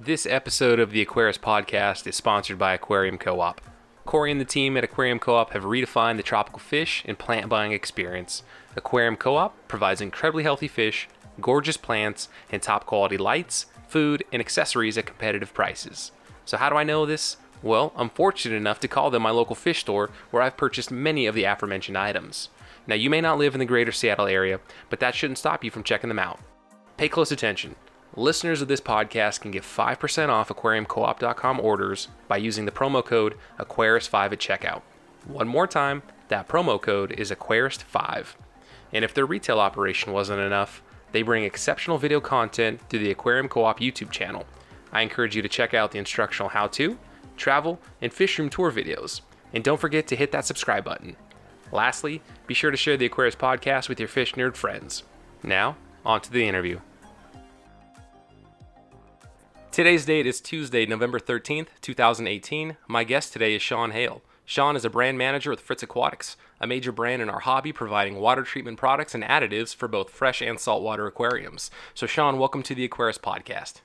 This episode of the Aquarius Podcast is sponsored by Aquarium Co op. Corey and the team at Aquarium Co op have redefined the tropical fish and plant buying experience. Aquarium Co op provides incredibly healthy fish, gorgeous plants, and top quality lights, food, and accessories at competitive prices. So, how do I know this? Well, I'm fortunate enough to call them my local fish store where I've purchased many of the aforementioned items. Now, you may not live in the greater Seattle area, but that shouldn't stop you from checking them out. Pay close attention. Listeners of this podcast can get 5% off aquariumcoop.com orders by using the promo code Aquarius5 at checkout. One more time, that promo code is Aquarius5. And if their retail operation wasn't enough, they bring exceptional video content through the Aquarium Co-op YouTube channel. I encourage you to check out the instructional how-to, travel, and fish room tour videos. And don't forget to hit that subscribe button. Lastly, be sure to share the Aquarius podcast with your fish nerd friends. Now, on to the interview. Today's date is Tuesday, November 13th, 2018. My guest today is Shawn Hale. Shawn is a brand manager with Fritz Aquatics, a major brand in our hobby providing water treatment products and additives for both fresh and saltwater aquariums. So, Shawn, welcome to the Aquarius Podcast.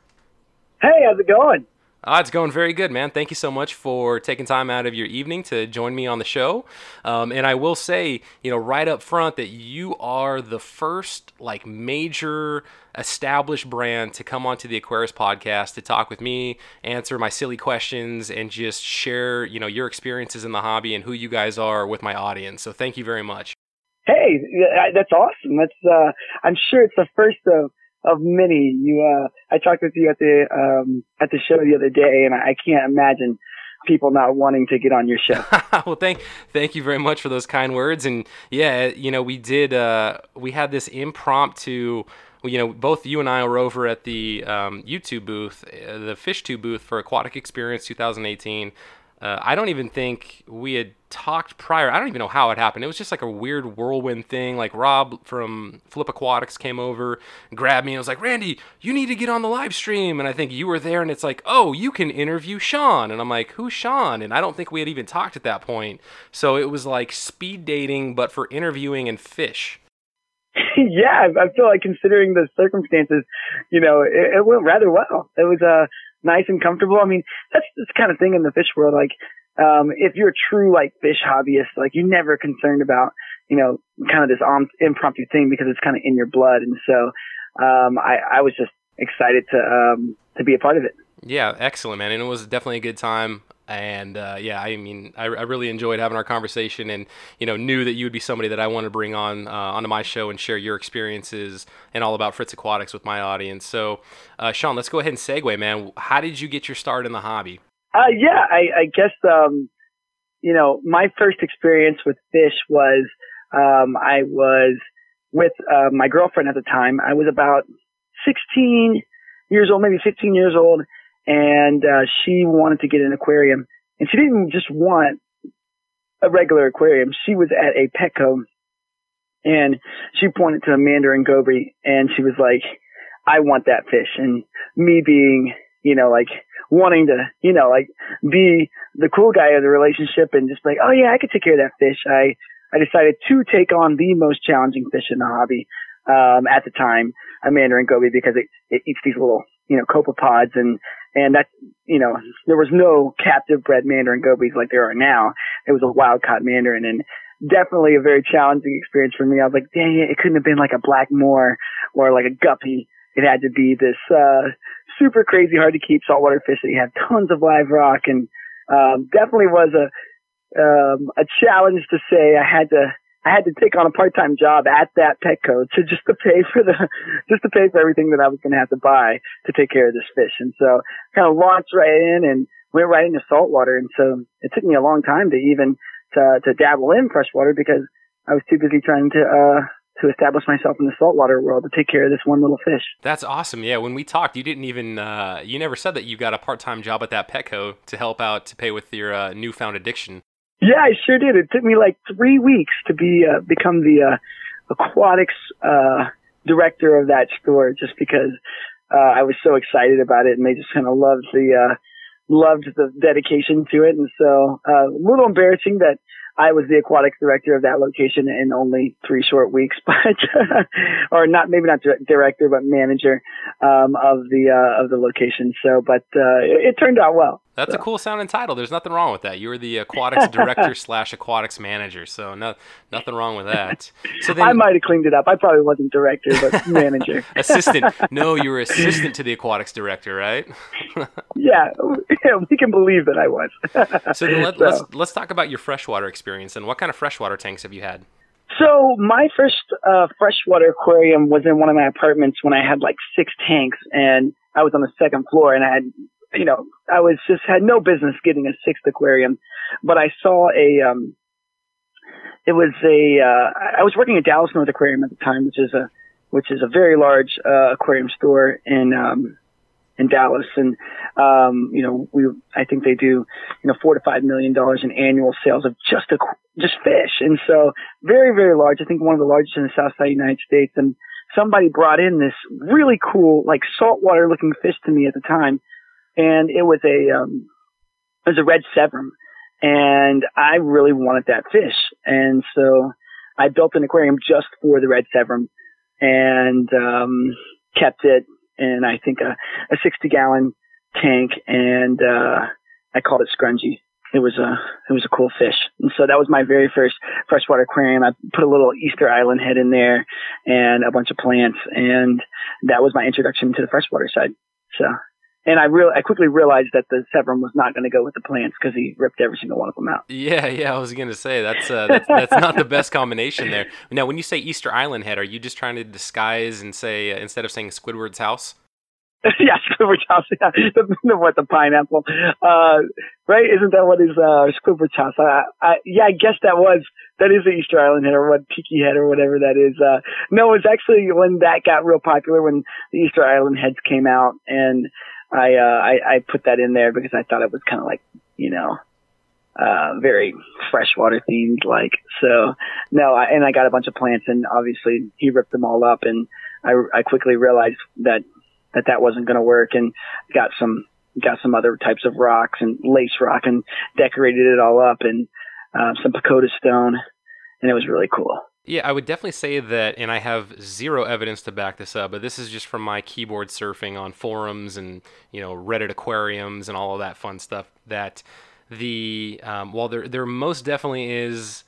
Hey, how's it going? Uh, it's going very good, man. Thank you so much for taking time out of your evening to join me on the show. Um, and I will say, you know, right up front that you are the first like major established brand to come onto the Aquarius podcast to talk with me, answer my silly questions, and just share, you know, your experiences in the hobby and who you guys are with my audience. So thank you very much. Hey, that's awesome. That's uh, I'm sure it's the first of of many. You, uh, I talked with you at the, um, at the show the other day and I can't imagine people not wanting to get on your show. well, thank, thank you very much for those kind words. And yeah, you know, we did, uh, we had this impromptu, you know, both you and I were over at the um, YouTube booth, uh, the FishTube booth for Aquatic Experience 2018. Uh, I don't even think we had talked prior. I don't even know how it happened. It was just like a weird whirlwind thing. Like Rob from Flip Aquatics came over, grabbed me, and was like, "Randy, you need to get on the live stream." And I think you were there, and it's like, "Oh, you can interview Shawn." And I'm like, "Who's Shawn?" And I don't think we had even talked at that point. So it was like speed dating, but for interviewing and fish. yeah, I feel like considering the circumstances, you know, it, it went rather well. It was a uh, nice and comfortable. I mean, that's this kind of thing in the fish world. Like, um, if you're a true like fish hobbyist, like you're never concerned about, you know, kind of this impromptu thing because it's kind of in your blood. And so, um, I, I was just excited to, um, to be a part of it. Yeah, excellent, man. And it was definitely a good time. And uh, yeah, I mean, I, I, really enjoyed having our conversation, and you know, knew that you would be somebody that I want to bring on uh, onto my show and share your experiences and all about Fritz Aquatics with my audience. So, uh, Shawn, let's go ahead and segue, man. How did you get your start in the hobby? Uh, yeah, I, I guess um, you know, my first experience with fish was um, I was with uh, my girlfriend at the time. I was about 16 years old, maybe 15 years old and uh, she wanted to get an aquarium, and she didn't just want a regular aquarium. She was at a Petco, and she pointed to a mandarin goby, and she was like, "I want that fish." And me being, you know, like wanting to, you know, like be the cool guy of the relationship, and just like, "Oh yeah, I could take care of that fish." I I decided to take on the most challenging fish in the hobby um, at the time, a mandarin goby, because it, it eats these little, you know, copepods and and that, you know, there was no captive bred mandarin gobies like there are now. It was a wild caught mandarin and definitely a very challenging experience for me. I was like, dang it, it couldn't have been like a black moor or like a guppy. It had to be this, uh, super crazy hard to keep saltwater fish that you had tons of live rock and, um, definitely was a, um, a challenge to say I had to, I had to take on a part-time job at that Petco to just to pay for the, just to pay for everything that I was going to have to buy to take care of this fish. And so I kind of launched right in and went right into saltwater. And so it took me a long time to even to, to dabble in freshwater because I was too busy trying to, uh, to establish myself in the saltwater world to take care of this one little fish. That's awesome. Yeah, when we talked, you didn't even uh, you never said that you got a part time job at that Petco to help out to pay with your uh, newfound addiction. Yeah, I sure did. It took me like three weeks to be uh, become the uh, aquatics uh, director of that store, just because uh, I was so excited about it, and they just kind of loved the uh, loved the dedication to it. And so, uh, a little embarrassing that I was the aquatics director of that location in only three short weeks, but or not maybe not director but manager um, of the uh, of the location. So, but uh, it, it turned out well. That's so. a cool sounding title. There's nothing wrong with that. You were the aquatics director slash aquatics manager, so no, nothing wrong with that. So then, I might have cleaned it up. I probably wasn't director, but manager, assistant. No, you were assistant to the aquatics director, right? yeah, yeah, we can believe that I was. so, let, so let's let's talk about your freshwater experience and what kind of freshwater tanks have you had? So my first uh, freshwater aquarium was in one of my apartments when I had like six tanks, and I was on the second floor, and I had you know, I was just had no business getting a sixth aquarium, but I saw a, um, it was a, uh, I was working at Dallas North Aquarium at the time, which is a, which is a very large, uh, aquarium store in, um, in Dallas. And, um, you know, we, I think they do, you know, four to five million dollars in annual sales of just a, just fish. And so very, very large. I think one of the largest in the South Side United States. And somebody brought in this really cool, like saltwater looking fish to me at the time and it was a um, it was a red severum, and I really wanted that fish, and so I built an aquarium just for the red severum, and um, kept it in I think a, a 60 gallon tank, and uh, I called it Scrungy. It was a it was a cool fish, and so that was my very first freshwater aquarium. I put a little Easter Island head in there, and a bunch of plants, and that was my introduction to the freshwater side. So and I real I quickly realized that the Severum was not going to go with the plants because he ripped every single one of them out. Yeah, yeah, I was going to say that's, uh, that's that's not the best combination there. Now, when you say Easter Island head, are you just trying to disguise and say uh, instead of saying Squidward's house? yeah, Squidward's house. Yeah, the, the, what the pineapple, uh, right? Isn't that what is uh, Squidward's house? I, I, yeah, I guess that was that is the Easter Island head or what Tiki head or whatever that is. Uh, no, it's actually when that got real popular when the Easter Island heads came out and I, uh, I, I put that in there because I thought it was kind of like, you know, uh, very freshwater themed, like, so no, I, and I got a bunch of plants and obviously he ripped them all up and I, I quickly realized that, that that wasn't going to work and got some, got some other types of rocks and lace rock and decorated it all up and, uh, some pagoda stone and it was really cool. Yeah, I would definitely say that, and I have zero evidence to back this up, but this is just from my keyboard surfing on forums and you know Reddit aquariums and all of that fun stuff. That the um, while there there most definitely is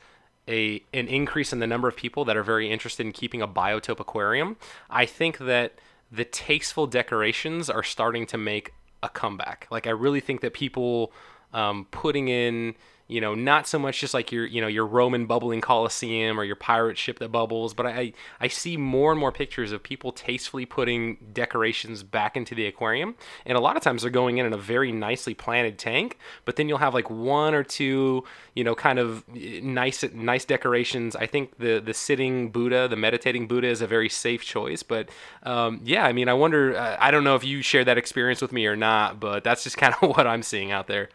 a an increase in the number of people that are very interested in keeping a biotope aquarium, I think that the tasteful decorations are starting to make a comeback. Like I really think that people um, putting in you know, not so much just like your, you know, your Roman bubbling Colosseum or your pirate ship that bubbles, but I, I see more and more pictures of people tastefully putting decorations back into the aquarium. And a lot of times they're going in in a very nicely planted tank, but then you'll have like one or two, you know, kind of eh, nice, nice decorations. I think the, the sitting Buddha, the meditating Buddha is a very safe choice, but um, yeah, I mean, I wonder, uh, I don't know if you share that experience with me or not, but that's just kind of what I'm seeing out there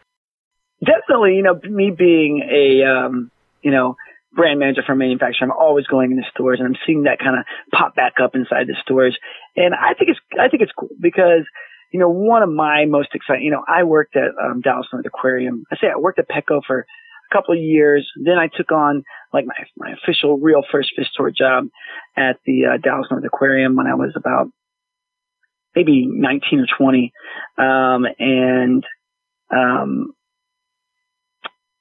definitely, you know, me being a, um, you know, brand manager for a manufacturer, I'm always going into stores and I'm seeing that kind of pop back up inside the stores. And I think it's, I think it's cool because, you know, one of my most exciting, you know, I worked at um, Dallas North Aquarium. I say I worked at Petco for a couple of years. Then I took on like my, my official real first fish store job at the uh, Dallas North Aquarium when I was about maybe 19 or 20. Um, and, um,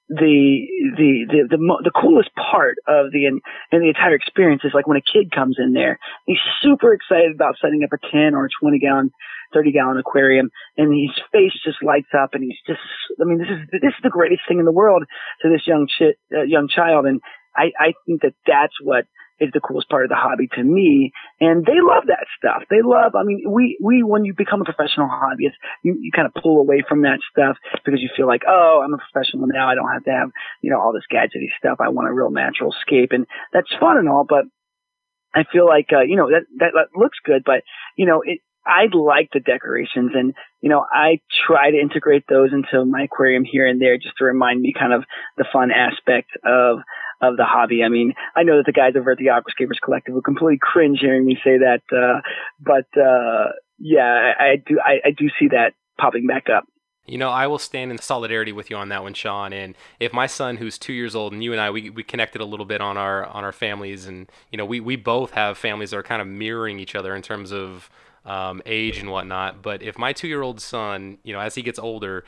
the the the the, the coolest part of the and the entire experience is like when a kid comes in there, he's super excited about setting up a ten or a twenty gallon, thirty gallon aquarium, and his face just lights up, and he's just I mean this is this is the greatest thing in the world to this young shit uh, young child, and I I think that that's what is the coolest part of the hobby to me. And they love that stuff. They love, I mean, we, we, when you become a professional hobbyist, you, you kind of pull away from that stuff because you feel like, oh, I'm a professional now. I don't have to have, you know, all this gadgety stuff. I want a real natural escape. And that's fun and all, but I feel like, uh, you know, that, that, that looks good, but, you know, it, I like the decorations and, you know, I try to integrate those into my aquarium here and there just to remind me kind of the fun aspect of, of the hobby. I mean, I know that the guys over at the Aquascapers Collective will completely cringe hearing me say that, uh, but, uh, yeah, I, I do, I, I do see that popping back up. You know, I will stand in solidarity with you on that one, Shawn. And if my son, who's two years old, and you and I, we, we connected a little bit on our on our families, and you know, we, we both have families that are kind of mirroring each other in terms of um, age and whatnot. But if my two year old son, you know, as he gets older,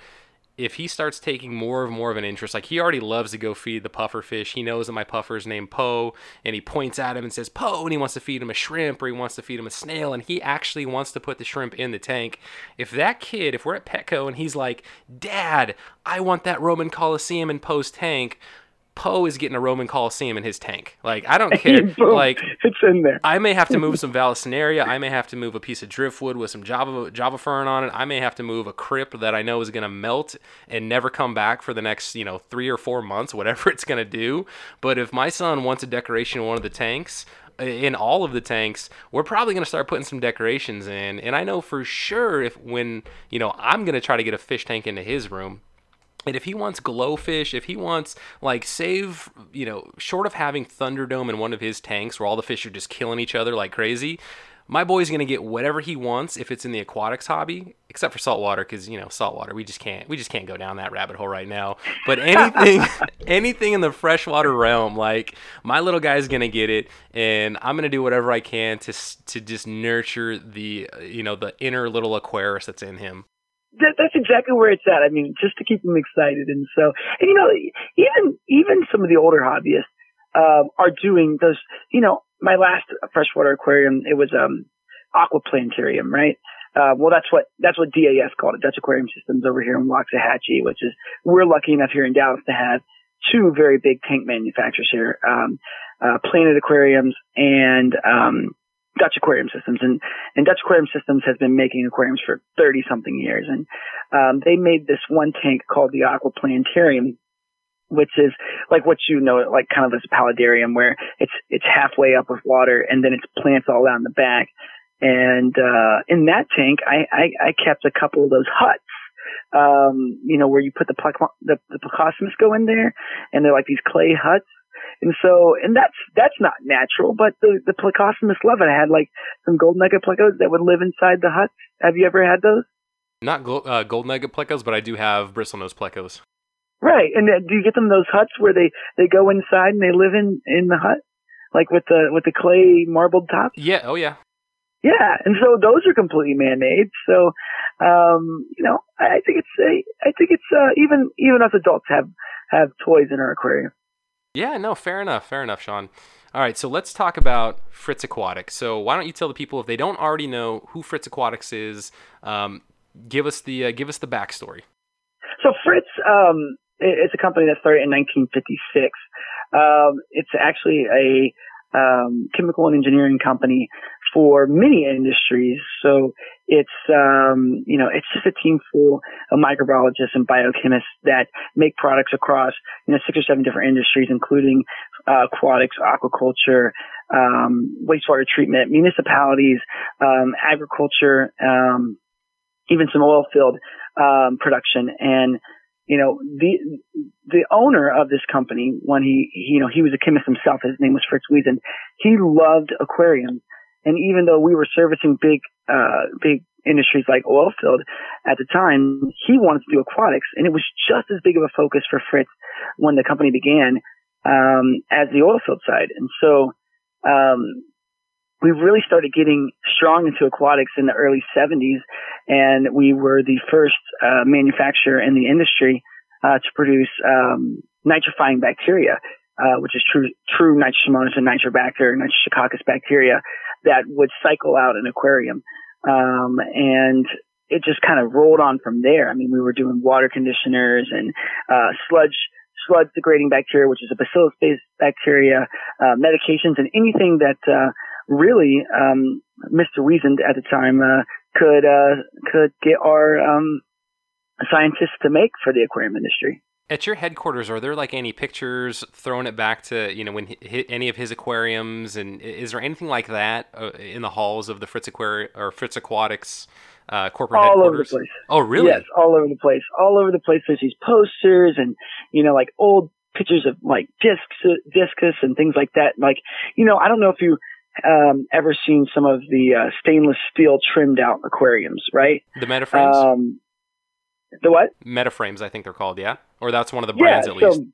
if he starts taking more and more of an interest, like he already loves to go feed the puffer fish. He knows that my puffer is named Poe, and he points at him and says Poe, and he wants to feed him a shrimp or he wants to feed him a snail, and he actually wants to put the shrimp in the tank. If that kid, if we're at Petco and he's like, Dad, I want that Roman Coliseum in Poe's tank, Poe is getting a Roman Coliseum in his tank. Like I don't care. Like it's in there. I may have to move some Vallisneria. I may have to move a piece of driftwood with some Java Java fern on it. I may have to move a crypt that I know is going to melt and never come back for the next you know three or four months, whatever it's going to do. But if my son wants a decoration in one of the tanks, in all of the tanks, we're probably going to start putting some decorations in. And I know for sure if when, you know, I'm going to try to get a fish tank into his room, and if he wants glowfish, if he wants like save, you know, short of having Thunderdome in one of his tanks where all the fish are just killing each other like crazy, my boy's gonna get whatever he wants if it's in the aquatics hobby, except for saltwater, because you know saltwater we just can't we just can't go down that rabbit hole right now. But anything anything in the freshwater realm, like my little guy's gonna get it, and I'm gonna do whatever I can to to just nurture the you know the inner little Aquarius that's in him that, that's exactly where it's at. I mean, just to keep them excited. And so, and you know, even, even some of the older hobbyists, um, are doing those, you know, my last freshwater aquarium, it was, um, aquaplantarium, right? Uh, well, that's what, that's what DAS called it, Dutch Aquarium Systems over here in Waxahachie, which is, we're lucky enough here in Dallas to have two very big tank manufacturers here, um, uh, Planet Aquariums and, um, Dutch Aquarium Systems, and and Dutch Aquarium Systems has been making aquariums for thirty something years, and um, they made this one tank called the Aqua Planetarium, which is like what you know, like kind of this paludarium where it's it's halfway up with water, and then it's plants all down the back. And uh, in that tank, I, I I kept a couple of those huts um, you know, where you put the, the, the plecostomus go in there and they're like these clay huts and so, and that's, that's not natural, but the, the Plecostomus love it. I had like some gold nugget plecos that would live inside the huts. Have you ever had those? Not gold, uh, gold nugget plecos, but I do have bristlenose plecos. Right. And uh, do you get them those huts where they, they go inside and they live in, in the hut? Like with the, with the clay marbled top? Yeah. Oh yeah. Yeah, and so those are completely man-made. So, um, you know, I think it's a, I think it's uh, even even us adults have have toys in our aquarium. Yeah, no, fair enough, fair enough, Shawn. All right, so let's talk about Fritz Aquatics. So why don't you tell the people if they don't already know who Fritz Aquatics is, um, give us the uh, give us the backstory. So Fritz, um, it's a company that started in 1956. Um, it's actually a um, chemical and engineering company for many industries. So it's, um, you know, it's just a team full of microbiologists and biochemists that make products across, you know, six or seven different industries, including uh, aquatics, aquaculture, um, wastewater treatment, municipalities, um, agriculture, um, even some oil field um, production. And you know, the the owner of this company, when he, he, you know, he was a chemist himself. His name was Fritz Wiesen. He loved aquariums, and even though we were servicing big, uh, big industries like oil field at the time, he wanted to do aquatics, and it was just as big of a focus for Fritz when the company began um, as the oil field side. And so, um, we really started getting strong into aquatics in the early 70s, and we were the first uh, manufacturer in the industry uh, to produce um, nitrifying bacteria, uh, which is true true nitrosomonas and nitrobacter, nitrococcus bacteria that would cycle out an aquarium, um, and it just kind of rolled on from there. I mean, we were doing water conditioners and uh, sludge sludge degrading bacteria, which is a bacillus based bacteria, uh, medications, and anything that uh, really, um, Mr. Wiesent at the time, uh, could, uh, could get our, um, scientists to make for the aquarium industry. At your headquarters, are there like any pictures throwing it back to you know when he, any of his aquariums, and is there anything like that uh, in the halls of the Fritz Aquarium or Fritz Aquatics uh, corporate all headquarters? over the place. Oh, really? Yes, all over the place. All over the place. There's these posters and you know like old pictures of like discs, discus and things like that. Like you know, I don't know if you um, ever seen some of the uh, stainless steel trimmed out aquariums, right? The Metaframes. Um, The what? Metaframes, I think they're called. Yeah, or that's one of the brands yeah, at least. So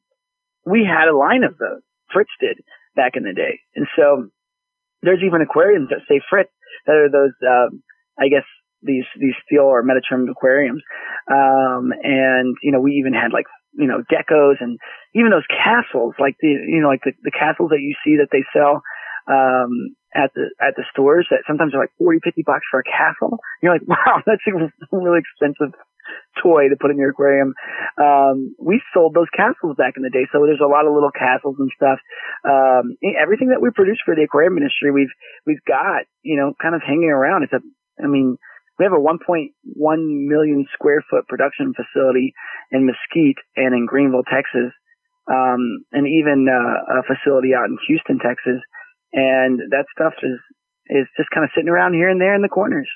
we had a line of those. Fritz did back in the day, and so there's even aquariums that say Fritz that are those, um, I guess these these steel or metatrim aquariums, um, and you know we even had like you know geckos and even those castles like the you know like the, the castles that you see that they sell um at the at the stores that sometimes are like 40 50 bucks for a castle. You're like wow that's a really expensive toy to put in your aquarium. Um we sold those castles back in the day. So there's a lot of little castles and stuff. Um everything that we produce for the aquarium industry we've we've got you know kind of hanging around. It's a i mean we have a 1.1 million square foot production facility in Mesquite and in Greenville, Texas, um, and even uh, a facility out in Houston, Texas. And that stuff is is just kind of sitting around here and there in the corners.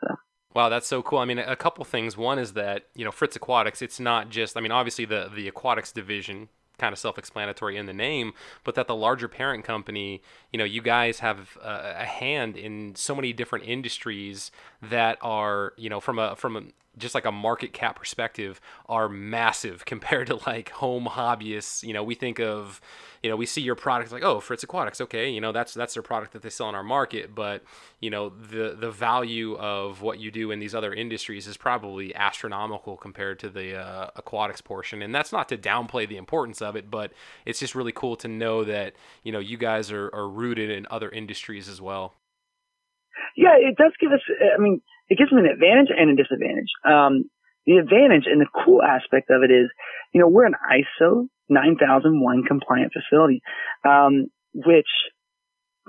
So. Wow, that's so cool. I mean, a couple things. One is that you know Fritz Aquatics. It's not just. I mean, obviously the the aquatics division kind of self-explanatory in the name, but that the larger parent company, you know, you guys have a, a hand in so many different industries that are, you know, from a from a just like a market cap perspective are massive compared to like home hobbyists. You know, we think of, you know, we see your product like, oh, Fritz Aquatics, okay, you know, that's that's their product that they sell in our market, but you know, the the value of what you do in these other industries is probably astronomical compared to the uh, aquatics portion, and that's not to downplay the importance of it, but it's just really cool to know that you know you guys are, are rooted in other industries as well. Yeah, it does give us. I mean, it gives them an advantage and a disadvantage. Um, the advantage and the cool aspect of it is, you know, we're an ISO 9001 compliant facility, um, which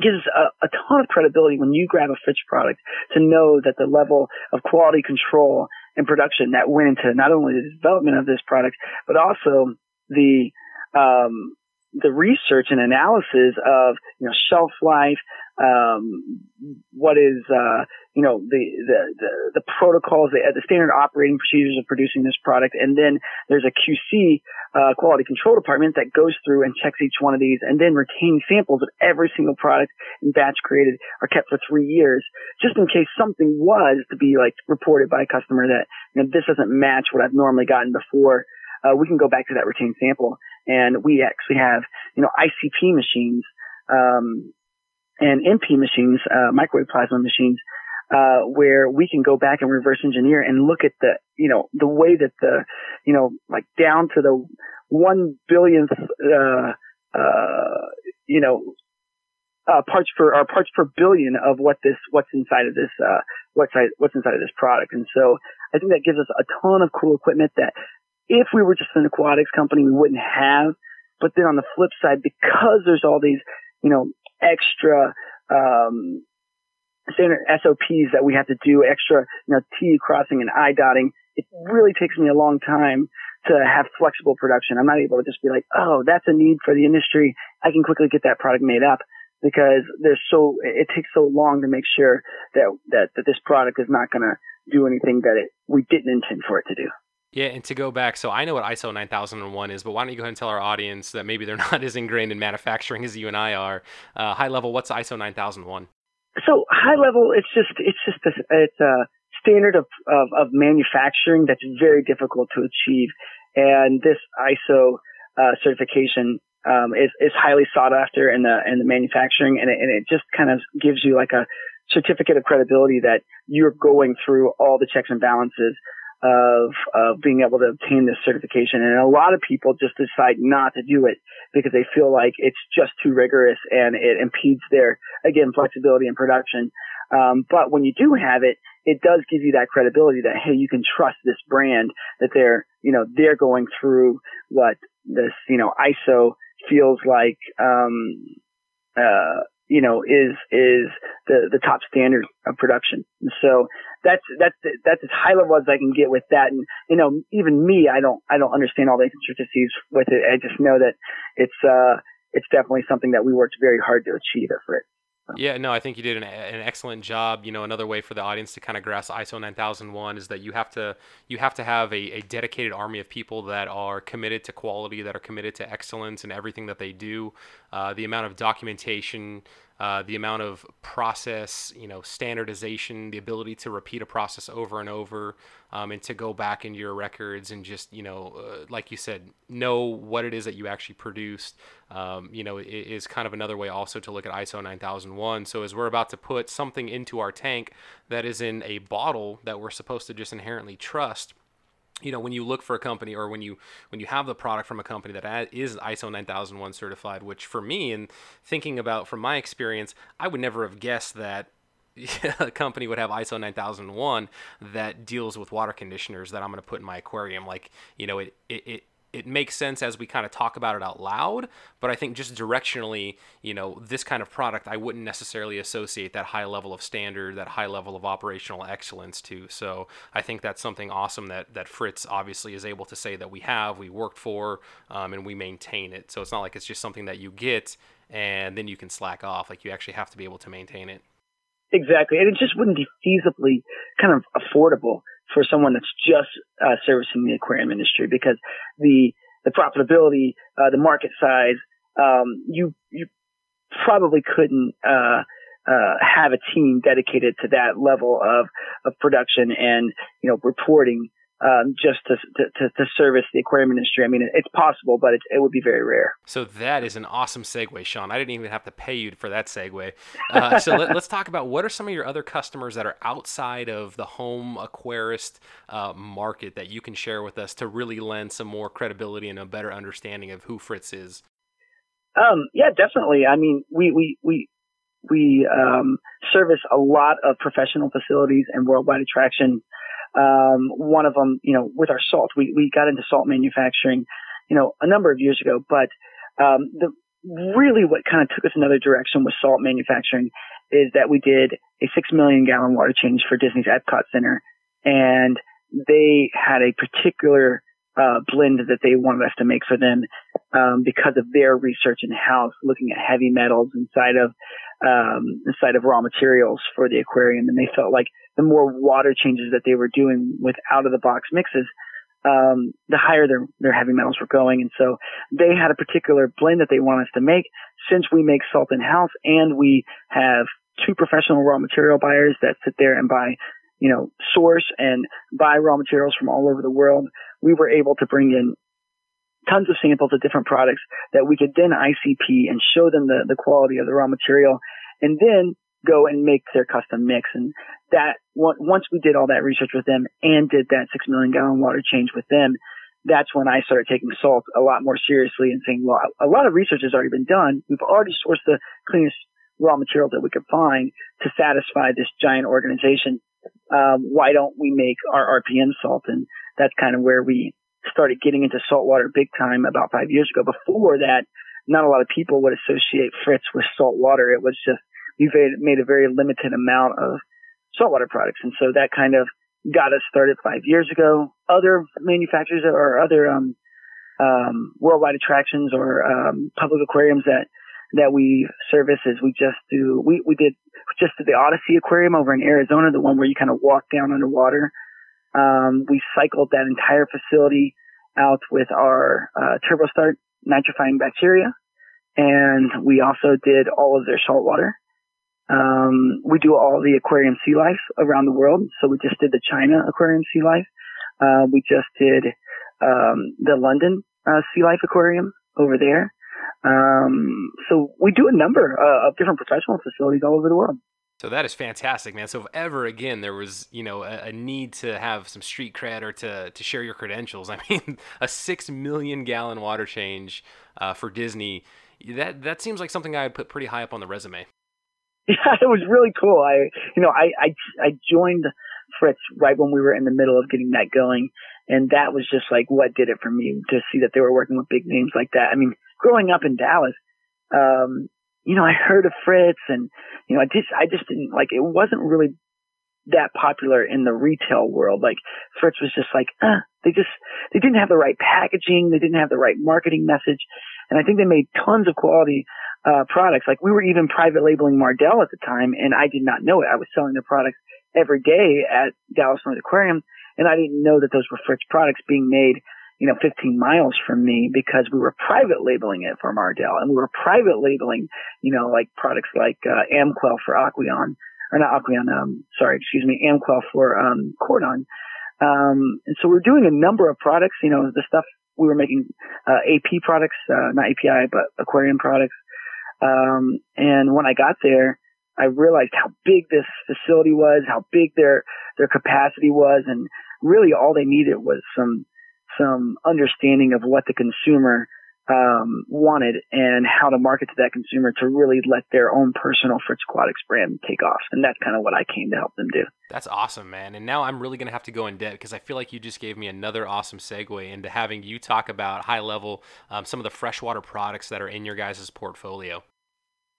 gives a, a, ton of credibility when you grab a Fritz product to know that the level of quality control and production that went into not only the development of this product, but also the um, the research and analysis of you know shelf life, um, what is uh, you know the, the the the, protocols, the, the standard operating procedures of producing this product, and then there's a QC uh, quality control department that goes through and checks each one of these, and then retaining samples of every single product and batch created are kept for three years, just in case something was to be like reported by a customer that you know this doesn't match what I've normally gotten before. Uh, we can go back to that retained sample, and we actually have you know ICP machines. Um, and MP machines, uh, microwave plasma machines, uh, where we can go back and reverse engineer and look at the, you know, the way that the, you know, like down to the one billionth, uh, uh, you know, uh, parts per or parts per billion of what this what's inside of this uh, what's what's inside of this product. And so I think that gives us a ton of cool equipment that if we were just an aquatics company we wouldn't have. But then on the flip side, because there's all these you know extra um, standard SOPs that we have to do, extra you know T crossing and I dotting. It really takes me a long time to have flexible production. I'm not able to just be like, oh, that's a need for the industry. I can quickly get that product made up because there's so it takes so long to make sure that that, that this product is not going to do anything that it, we didn't intend for it to do. Yeah, and to go back, so I know what ISO 9001 is, but why don't you go ahead and tell our audience that maybe they're not as ingrained in manufacturing as you and I are. Uh, high level, what's ISO 9001? So high level, it's just it's just a, it's a standard of, of, of manufacturing that's very difficult to achieve, and this ISO uh, certification um, is is highly sought after in the in the manufacturing, and it, and it just kind of gives you like a certificate of credibility that you're going through all the checks and balances of of being able to obtain this certification. And a lot of people just decide not to do it because they feel like it's just too rigorous and it impedes their again flexibility in production. Um, but when you do have it, it does give you that credibility that hey, you can trust this brand that they're you know they're going through what this you know ISO feels like um, uh, you know, is is the the top standard of production. And so that's that's that's as high level as I can get with that. And you know, even me, I don't I don't understand all the intricacies with it. I just know that it's uh it's definitely something that we worked very hard to achieve at Fritz. Yeah, no, I think you did an, an excellent job. You know, another way for the audience to kind of grasp ISO 9001 is that you have to you have to have a, a dedicated army of people that are committed to quality, that are committed to excellence in everything that they do. Uh, the amount of documentation uh, the amount of process, you know, standardization, the ability to repeat a process over and over, um, and to go back into your records and just, you know, uh, like you said, know what it is that you actually produced, um, you know, is kind of another way also to look at ISO 9001. So as we're about to put something into our tank that is in a bottle that we're supposed to just inherently trust you know when you look for a company or when you when you have the product from a company that is ISO 9001 certified which for me and thinking about from my experience I would never have guessed that a company would have ISO 9001 that deals with water conditioners that I'm going to put in my aquarium. Like you know it it, it it makes sense as we kind of talk about it out loud but i think just directionally you know this kind of product i wouldn't necessarily associate that high level of standard that high level of operational excellence to. So i think that's something awesome that that fritz obviously is able to say that we have we worked for um, and we maintain it. So it's not like it's just something that you get and then you can slack off. Like you actually have to be able to maintain it. Exactly. And it just wouldn't be feasibly kind of affordable for someone that's just uh, servicing the aquarium industry because the the profitability, uh, the market size, um, you you probably couldn't uh, uh, have a team dedicated to that level of of production and you know reporting um, just to, to, to service the aquarium industry. I mean, it's possible, but it, it would be very rare. So that is an awesome segue, Shawn. I didn't even have to pay you for that segue. Uh, so let, us talk about what are some of your other customers that are outside of the home aquarist uh, market that you can share with us to really lend some more credibility and a better understanding of who Fritz is. Um, yeah, definitely. I mean, we we we we um, service a lot of professional facilities and worldwide attraction um, one of them, you know, with our salt, we, we got into salt manufacturing, you know, a number of years ago, but, um, the, really what kind of took us another direction with salt manufacturing is that we did a six million gallon water change for Disney's Epcot Center and they had a particular uh, blend that they wanted us to make for them um, because of their research in house, looking at heavy metals inside of um, inside of raw materials for the aquarium, and they felt like the more water changes that they were doing with out of the box mixes, um, the higher their their heavy metals were going, and so they had a particular blend that they want us to make. Since we make salt in house, and we have two professional raw material buyers that sit there and buy you know, source and buy raw materials from all over the world, we were able to bring in tons of samples of different products that we could then ICP and show them the, the quality of the raw material and then go and make their custom mix. And that once we did all that research with them and did that six million gallon water change with them, that's when I started taking salt a lot more seriously and saying, well, a lot of research has already been done. We've already sourced the cleanest raw material that we could find to satisfy this giant organization um, why don't we make our RPM salt? And that's kind of where we started getting into saltwater big time about five years ago. Before that, not a lot of people would associate Fritz with saltwater. It was just, we've made a very limited amount of saltwater products. And so that kind of got us started five years ago. Other manufacturers or other, um, um, worldwide attractions or, um, public aquariums that that we service is we just do we we did just did the OdySea Aquarium over in Arizona, the one where you kind of walk down underwater. Um, we cycled that entire facility out with our uh, TurboStart nitrifying bacteria, and we also did all of their salt water. Um, we do all the aquarium sea life around the world. So we just did the China aquarium sea life. Uh, we just did um, the London uh, sea life aquarium over there. Um, so we do a number uh, of different professional facilities all over the world. So that is fantastic, man. So if ever again there was, you know, a, a, need to have some street cred or to to share your credentials, I mean, a six million gallon water change uh, for Disney, that that seems like something I would put pretty high up on the resume. Yeah, it was really cool. I, you know, I I I joined Fritz right when we were in the middle of getting that going, and that was just like what did it for me to see that they were working with big names like that. I mean, growing up in Dallas, um, you know, I heard of Fritz and, you know, I just, I just didn't like, it wasn't really that popular in the retail world. Like Fritz was just like, uh, they just, they didn't have the right packaging. They didn't have the right marketing message. And I think they made tons of quality, uh, products. Like we were even private labeling Mardel at the time and I did not know it. I was selling their products every day at Dallas North Aquarium and I didn't know that those were Fritz products being made you know, 15 miles from me because we were private labeling it for Mardel and we were private labeling, you know, like products like, uh, Amquel for Aqueon or not Aqueon, um, sorry, excuse me, Amquel for, um, Kordon. Um, and so we're doing a number of products, you know, the stuff we were making, uh, AP products, uh, not API, but aquarium products. Um, and when I got there, I realized how big this facility was, how big their, their capacity was, and really all they needed was some, some understanding of what the consumer um, wanted and how to market to that consumer to really let their own personal Fritz Aquatics brand take off. And that's kind of what I came to help them do. That's awesome, man. And now I'm really going to have to go in debt because I feel like you just gave me another awesome segue into having you talk about high level um, some of the freshwater products that are in your guys' portfolio.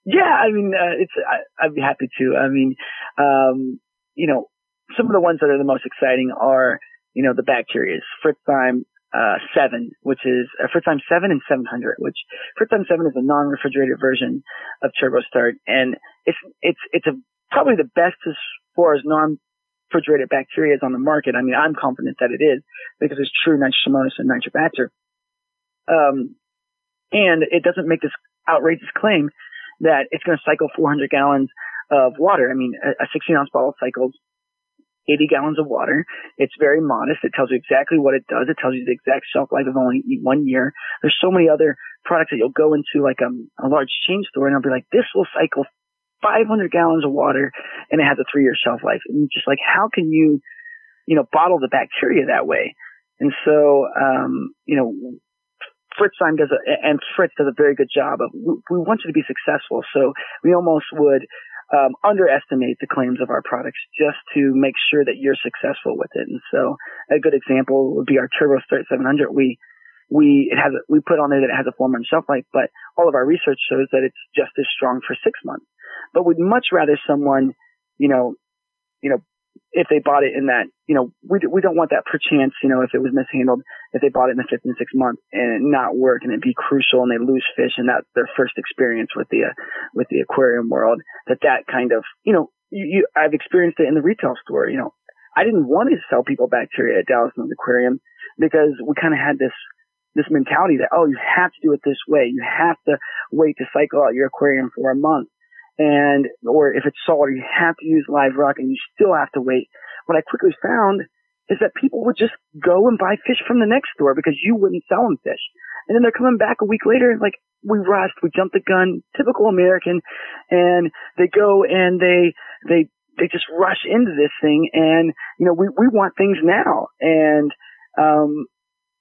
Yeah, I mean, uh, it's I, would be happy to. I mean, um, you know, some of the ones that are the most exciting are, you know, the bacterias, Fritzzyme, uh, 7, which is uh, Fritzzyme 7 and 700, which Fritzzyme 7 is a non-refrigerated version of TurboStart. And it's, it's, it's a, probably the best as far as non-refrigerated bacteria is on the market. I mean, I'm confident that it is because it's true Nitrosomonas and Nitrobacter. Um, and it doesn't make this outrageous claim that it's going to cycle 400 gallons of water. I mean, a, a 16 ounce bottle cycles 80 gallons of water. It's very modest. It tells you exactly what it does. It tells you the exact shelf life of only one year. There's so many other products that you'll go into like a, um, a large chain store and I'll be like, this will cycle 500 gallons of water and it has a three year shelf life. And just like, how can you, you know, bottle the bacteria that way? And so, um, you know, Fritzzyme does a, and Fritz does a very good job of, we, we want you to be successful. So we almost would, um, underestimate the claims of our products just to make sure that you're successful with it. And so a good example would be our Turbo Start 700. We, we, it has, a, we put on there that it has a four month shelf life, but all of our research shows that it's just as strong for six months. But we'd much rather someone, you know, you know, if they bought it in that, you know, we, we don't want that perchance, you know, if it was mishandled, if they bought it in the fifth and sixth month and it not work and it be crucial and they lose fish and that's their first experience with the, uh, with the aquarium world, that that kind of, you know, you, you, I've experienced it in the retail store, you know, I didn't want to sell people bacteria at Dallas Mills Aquarium because we kind of had this, this mentality that, oh, you have to do it this way. You have to wait to cycle out your aquarium for a month and or if it's saltwater, you have to use live rock, and you still have to wait. What I quickly found is that people would just go and buy fish from the next store because you wouldn't sell them fish, and then they're coming back a week later, like we rushed, we jumped the gun, typical American, and they go and they they they just rush into this thing, and you know we we want things now, and um,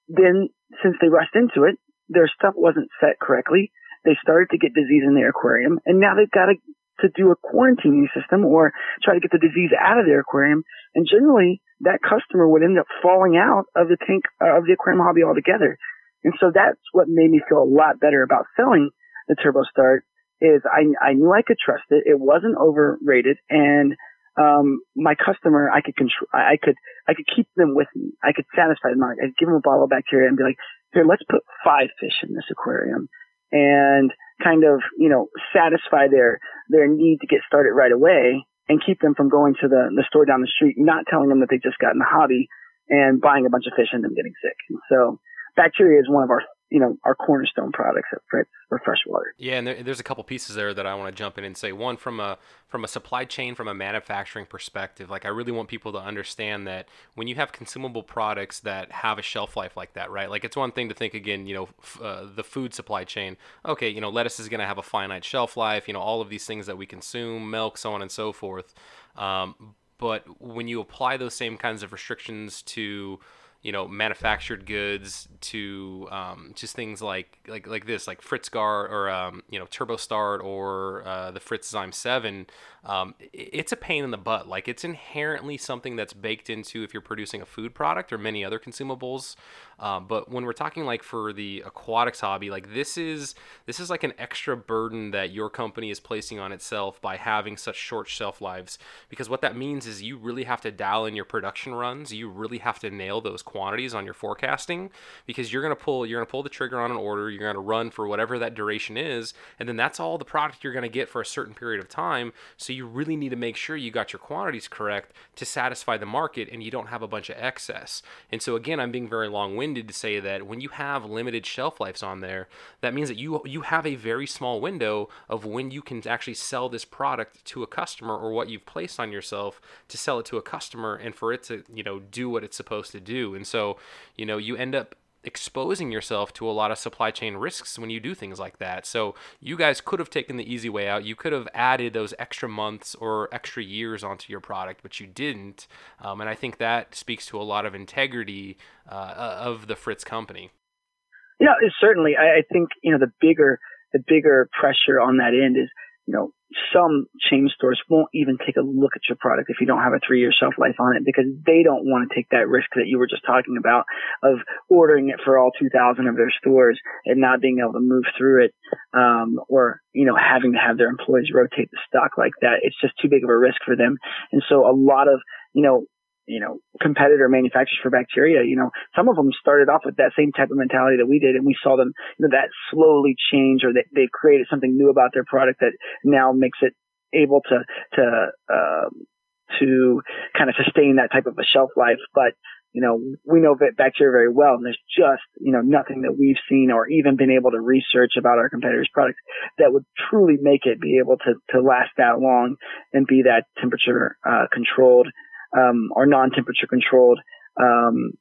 then since they rushed into it, their stuff wasn't set correctly they started to get disease in their aquarium, and now they've got to to do a quarantining system or try to get the disease out of their aquarium. And generally, that customer would end up falling out of the tank uh, of the aquarium hobby altogether. And so that's what made me feel a lot better about selling the Turbo Start. Is I I knew I could trust it. It wasn't overrated, and um, my customer, I could control, I could, I could keep them with me. I could satisfy them. I'd give them a bottle of bacteria and be like, here, let's put five fish in this aquarium and kind of, you know, satisfy their, their need to get started right away and keep them from going to the, the store down the street, not telling them that they just got in the hobby and buying a bunch of fish and them getting sick. And so bacteria is one of our you know our cornerstone products at Fritz for freshwater. Yeah, and there, there's a couple pieces there that I want to jump in and say. One from a from a supply chain, from a manufacturing perspective, like I really want people to understand that when you have consumable products that have a shelf life like that, right? Like it's one thing to think again, you know, f- uh, the food supply chain. Okay, you know, lettuce is going to have a finite shelf life. You know, all of these things that we consume, milk, so on and so forth. Um, but when you apply those same kinds of restrictions to you know manufactured goods to um, just things like like like this like Fritzgar or um, you know TurboStart or uh, the Fritzzyme Seven um, it's a pain in the butt. Like it's inherently something that's baked into if you're producing a food product or many other consumables. Um, but when we're talking like for the aquatics hobby, like this is this is like an extra burden that your company is placing on itself by having such short shelf lives. Because what that means is you really have to dial in your production runs. You really have to nail those quantities on your forecasting because you're going to pull you're going to pull the trigger on an order, you're going to run for whatever that duration is, and then that's all the product you're going to get for a certain period of time. So you really need to make sure you got your quantities correct to satisfy the market and you don't have a bunch of excess. And so again, I'm being very long-winded to say that when you have limited shelf lives on there, that means that you you have a very small window of when you can actually sell this product to a customer or what you've placed on yourself to sell it to a customer and for it to, you know, do what it's supposed to do. And so, you know, you end up exposing yourself to a lot of supply chain risks when you do things like that. So you guys could have taken the easy way out. You could have added those extra months or extra years onto your product, but you didn't. Um, and I think that speaks to a lot of integrity uh, of the Fritz company. Yeah, certainly. I, I think you know the bigger the bigger pressure on that end is you know some chain stores won't even take a look at your product if you don't have a three year shelf life on it because they don't want to take that risk that you were just talking about of ordering it for all 2000 of their stores and not being able to move through it, um, or, you know, having to have their employees rotate the stock like that. It's just too big of a risk for them. And so a lot of, you know, you know, competitor manufacturers for bacteria, you know, some of them started off with that same type of mentality that we did and we saw them, you know, that slowly change or they, they created something new about their product that now makes it able to, to, um, to kind of sustain that type of a shelf life. But, you know, we know bacteria very well and there's just, you know, nothing that we've seen or even been able to research about our competitors' products that would truly make it be able to, to last that long and be that temperature, uh, controlled um, are non-temperature controlled, um,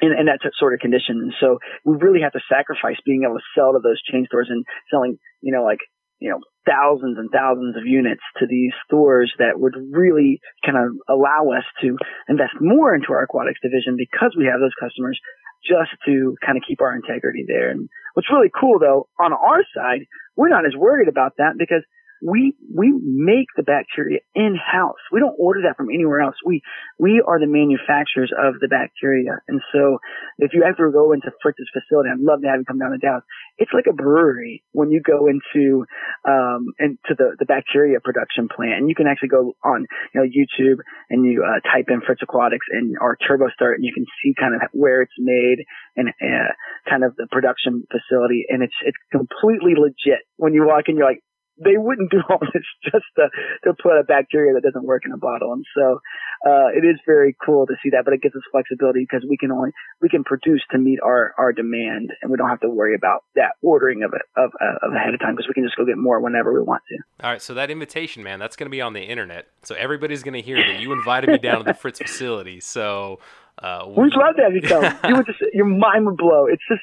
in, in that sort of condition. So we really have to sacrifice being able to sell to those chain stores and selling, you know, like, you know, thousands and thousands of units to these stores that would really kind of allow us to invest more into our aquatics division because we have those customers just to kind of keep our integrity there. And what's really cool though, on our side, we're not as worried about that because we we make the bacteria in house. We don't order that from anywhere else. We we are the manufacturers of the bacteria. And so if you ever go into Fritz's facility, I'd love to have you come down to Dallas. It's like a brewery when you go into um into the the bacteria production plant. And you can actually go on you know YouTube and you uh, type in Fritz Aquatics and our Turbo Start and you can see kind of where it's made and uh, kind of the production facility and it's it's completely legit. When you walk in you're like they wouldn't do all this just to, to put a bacteria that doesn't work in a bottle. And so, uh, it is very cool to see that, but it gives us flexibility because we can only, we can produce to meet our, our demand and we don't have to worry about that ordering of it, of, uh, of ahead of time because we can just go get more whenever we want to. All right. So that invitation, man, that's going to be on the internet. So everybody's going to hear that you invited me down to the Fritz facility. So, uh, we, would love to have you come. you would just, your mind would blow. It's just,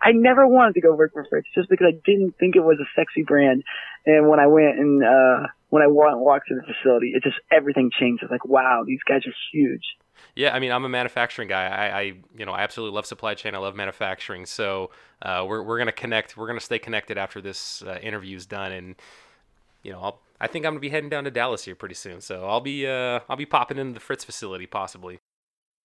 I never wanted to go work for Fritz just because I didn't think it was a sexy brand. And when I went and, uh, when I went walked to the facility, it just, everything changed. It's like, wow, these guys are huge. Yeah, I mean, I'm a manufacturing guy. I, I you know, I absolutely love supply chain. I love manufacturing. So uh, we're we're gonna connect. We're gonna stay connected after this uh, interview is done, and you know, I'll, I think I'm gonna be heading down to Dallas here pretty soon. So I'll be uh, I'll be popping into the Fritz facility possibly.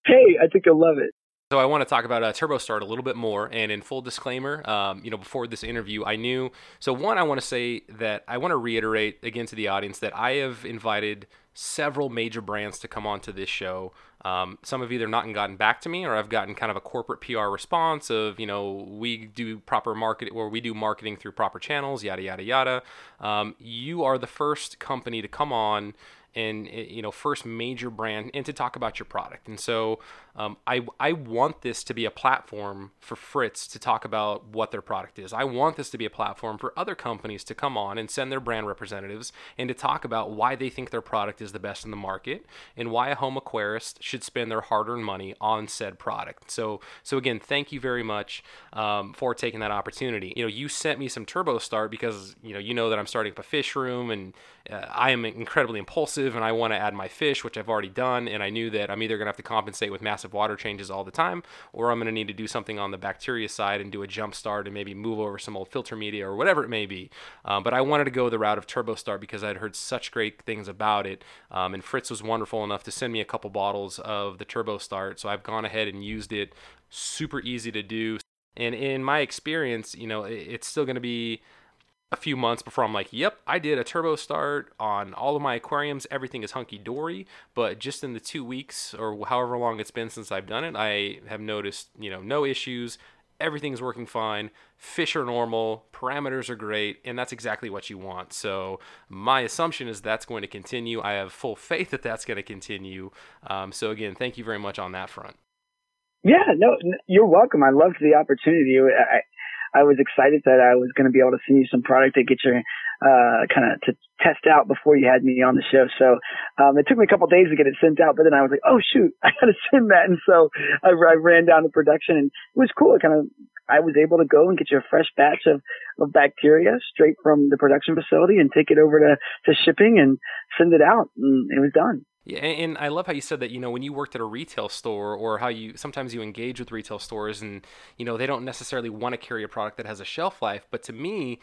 Hey, I think you'll love it. So I want to talk about uh, TurboStart a little bit more. And in full disclaimer, um, you know, before this interview, I knew. So one, I want to say that I want to reiterate again to the audience that I have invited several major brands to come onto this show. Um, some have either not gotten back to me, or I've gotten kind of a corporate PR response of, you know, we do proper market or we do marketing through proper channels, yada yada yada. Um, you are the first company to come on and eh, you know first major brand and to talk about your product and so um, I, I want this to be a platform for Fritz to talk about what their product is. I want this to be a platform for other companies to come on and send their brand representatives and to talk about why they think their product is the best in the market and why a home aquarist should spend their hard-earned money on said product. So, so again, thank you very much um, for taking that opportunity. You know, you sent me some Turbo Start because you know you know that I'm starting up a fish room and uh, I am incredibly impulsive and I want to add my fish, which I've already done, and I knew that I'm either going to have to compensate with massive water changes all the time, or I'm going to need to do something on the bacteria side and do a jump start and maybe move over some old filter media or whatever it may be. Um, but I wanted to go the route of Turbo Start because I'd heard such great things about it, um, and Fritz was wonderful enough to send me a couple bottles of the Turbo Start, so I've gone ahead and used it. Super easy to do, and in my experience, you know, it's still going to be a few months before I'm like, yep, I did a turbo start on all of my aquariums. Everything is hunky dory. But just in the two weeks or however long it's been since I've done it, I have noticed, you know, no issues. Everything's working fine. Fish are normal. Parameters are great. And that's exactly what you want. So my assumption is that's going to continue. I have full faith that that's going to continue. Um, so again, thank you very much on that front. Yeah, no, you're welcome. I loved the opportunity. I, I was excited that I was going to be able to send you some product to get your uh, kind of to test out before you had me on the show. So um, it took me a couple of days to get it sent out, but then I was like, oh shoot, I got to send that, and so I, I ran down to production, and it was cool. It kind of I was able to go and get you a fresh batch of, of bacteria straight from the production facility and take it over to, to shipping and send it out, and it was done. Yeah, and I love how you said that. You know, when you worked at a retail store, or how you sometimes you engage with retail stores, and you know they don't necessarily want to carry a product that has a shelf life. But to me,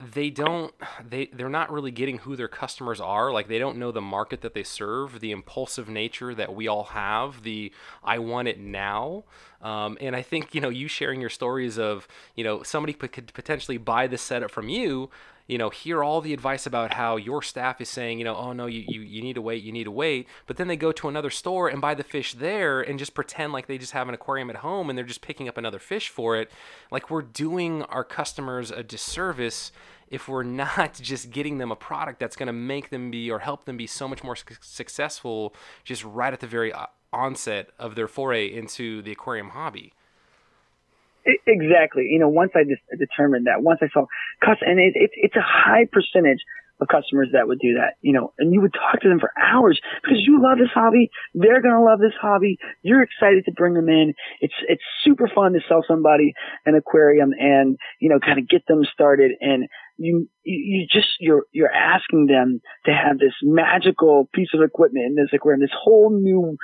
they don't they they're not really getting who their customers are like they don't know the market that they serve the impulsive nature that we all have the i want it now um, and i think you know you sharing your stories of you know somebody could potentially buy this setup from you you know, hear all the advice about how your staff is saying, you know, oh no, you, you, you need to wait, you need to wait. But then they go to another store and buy the fish there and just pretend like they just have an aquarium at home and they're just picking up another fish for it. Like we're doing our customers a disservice if we're not just getting them a product that's going to make them be or help them be so much more su- successful just right at the very onset of their foray into the aquarium hobby. Exactly. You know, once I just determined that, once I saw, and it, it, it's a high percentage of customers that would do that, you know, and you would talk to them for hours because you love this hobby. They're going to love this hobby. You're excited to bring them in. It's, it's super fun to sell somebody an aquarium and, you know, kind of get them started. And you, you just, you're, you're asking them to have this magical piece of equipment in this aquarium, this whole new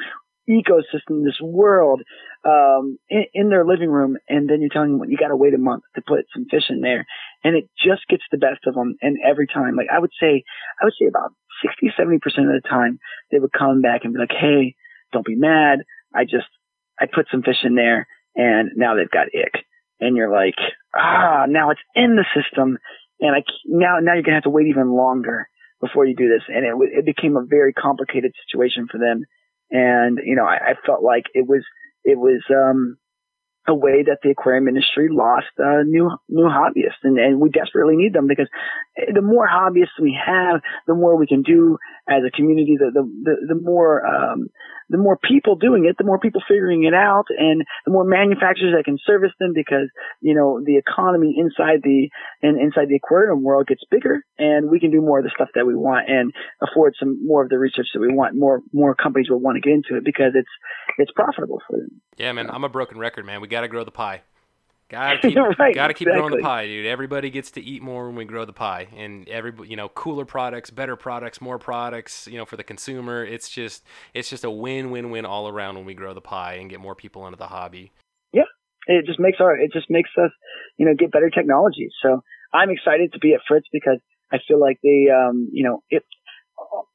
ecosystem, this world, um, in, in, their living room. And then you're telling them you got to wait a month to put some fish in there. And it just gets the best of them. And every time, like I would say, I would say about 60, 70% of the time they would come back and be like, Hey, don't be mad. I just, I put some fish in there and now they've got ick. And you're like, ah, now it's in the system. And I, now, now you're to have to wait even longer before you do this. And it, it became a very complicated situation for them and, you know, I, I felt like it was, it was, um, a way that the aquarium industry lost uh, new new hobbyists, and, and we desperately need them because the more hobbyists we have, the more we can do as a community. The the the, the more um, the more people doing it, the more people figuring it out, and the more manufacturers that can service them because you know the economy inside the and inside the aquarium world gets bigger, and we can do more of the stuff that we want and afford some more of the research that we want. More more companies will want to get into it because it's it's profitable for them. Yeah, man, I'm a broken record, man. We got to grow the pie. Gotta keep, right, gotta keep exactly. growing the pie, dude. Everybody gets to eat more when we grow the pie, and every you know, cooler products, better products, more products. You know, for the consumer, it's just it's just a win-win-win all around when we grow the pie and get more people into the hobby. Yeah, it just makes our it just makes us you know get better technology. So I'm excited to be at Fritz because I feel like they um you know it